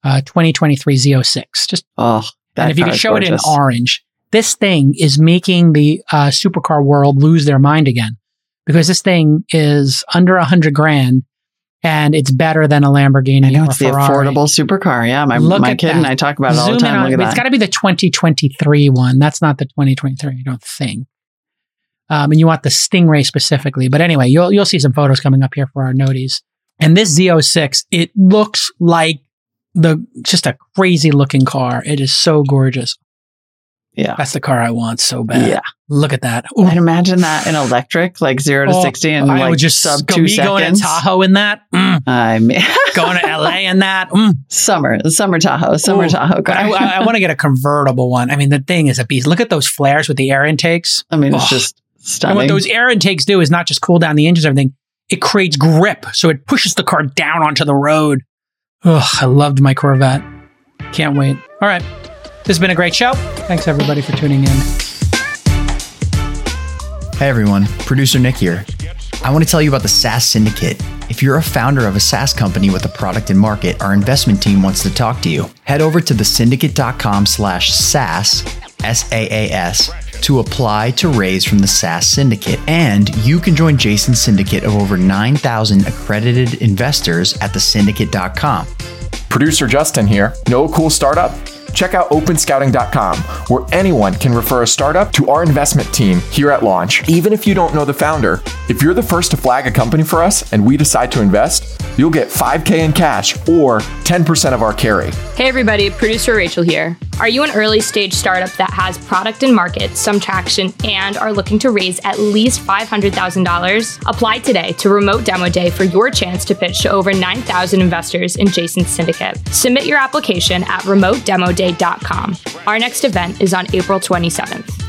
uh, 2023 Z06. Just Oh, that and if you is show it in orange, this thing is making the uh, supercar world lose their mind again because this thing is under a hundred grand and it's better than a Lamborghini I know it's the affordable supercar. Yeah, my, Look my kid and that. I talk about it all the time. Look at It's got to be the 2023 one. That's not the 2023. I don't think. Um, and you want the Stingray specifically. But anyway, you'll you'll see some photos coming up here for our noties. And this Z06, it looks like the just a crazy looking car. It is so gorgeous. Yeah. That's the car I want so bad. Yeah. Look at that. Ooh. And imagine that in electric, like zero to Oh, 60 in I like would just sub go, two me going to. Tahoe in that. Mm. I mean, going to LA in that. Mm. summer, summer Tahoe, summer Ooh. Tahoe car. I, want to get a convertible one. I mean, the thing is a beast. Look at those flares with the air intakes. I mean, it's Oh. Just And what those air intakes do is not just cool down the engines and everything, it creates grip. So it pushes the car down onto the road. Ugh, I loved my Corvette. Can't wait. All right. This has been a great show. Thanks, everybody, for tuning in. Hey everyone, producer Nick here. I want to tell you about the SaaS Syndicate. If you're a founder of a SaaS company with a product and market, our investment team wants to talk to you. Head over to the thesyndicate.com slash SaaS, S-A-A-S, to apply to raise from the SaaS Syndicate. And you can join Jason's syndicate of over 9,000 accredited investors at thesyndicate.com. Producer Justin here. Know a cool startup? Check out openscouting.com, where anyone can refer a startup to our investment team here at launch, even if you don't know the founder. If you're the first to flag a company for us and we decide to invest, you'll get 5K in cash or 10% of our carry. Hey everybody, producer Rachel here. Are you an early stage startup that has product and market, some traction, and are looking to raise at least $500,000? Apply today to Remote Demo Day for your chance to pitch to over 9,000 investors in Jason's syndicate. Submit your application at remotedemoday.com. Our next event is on April 27th.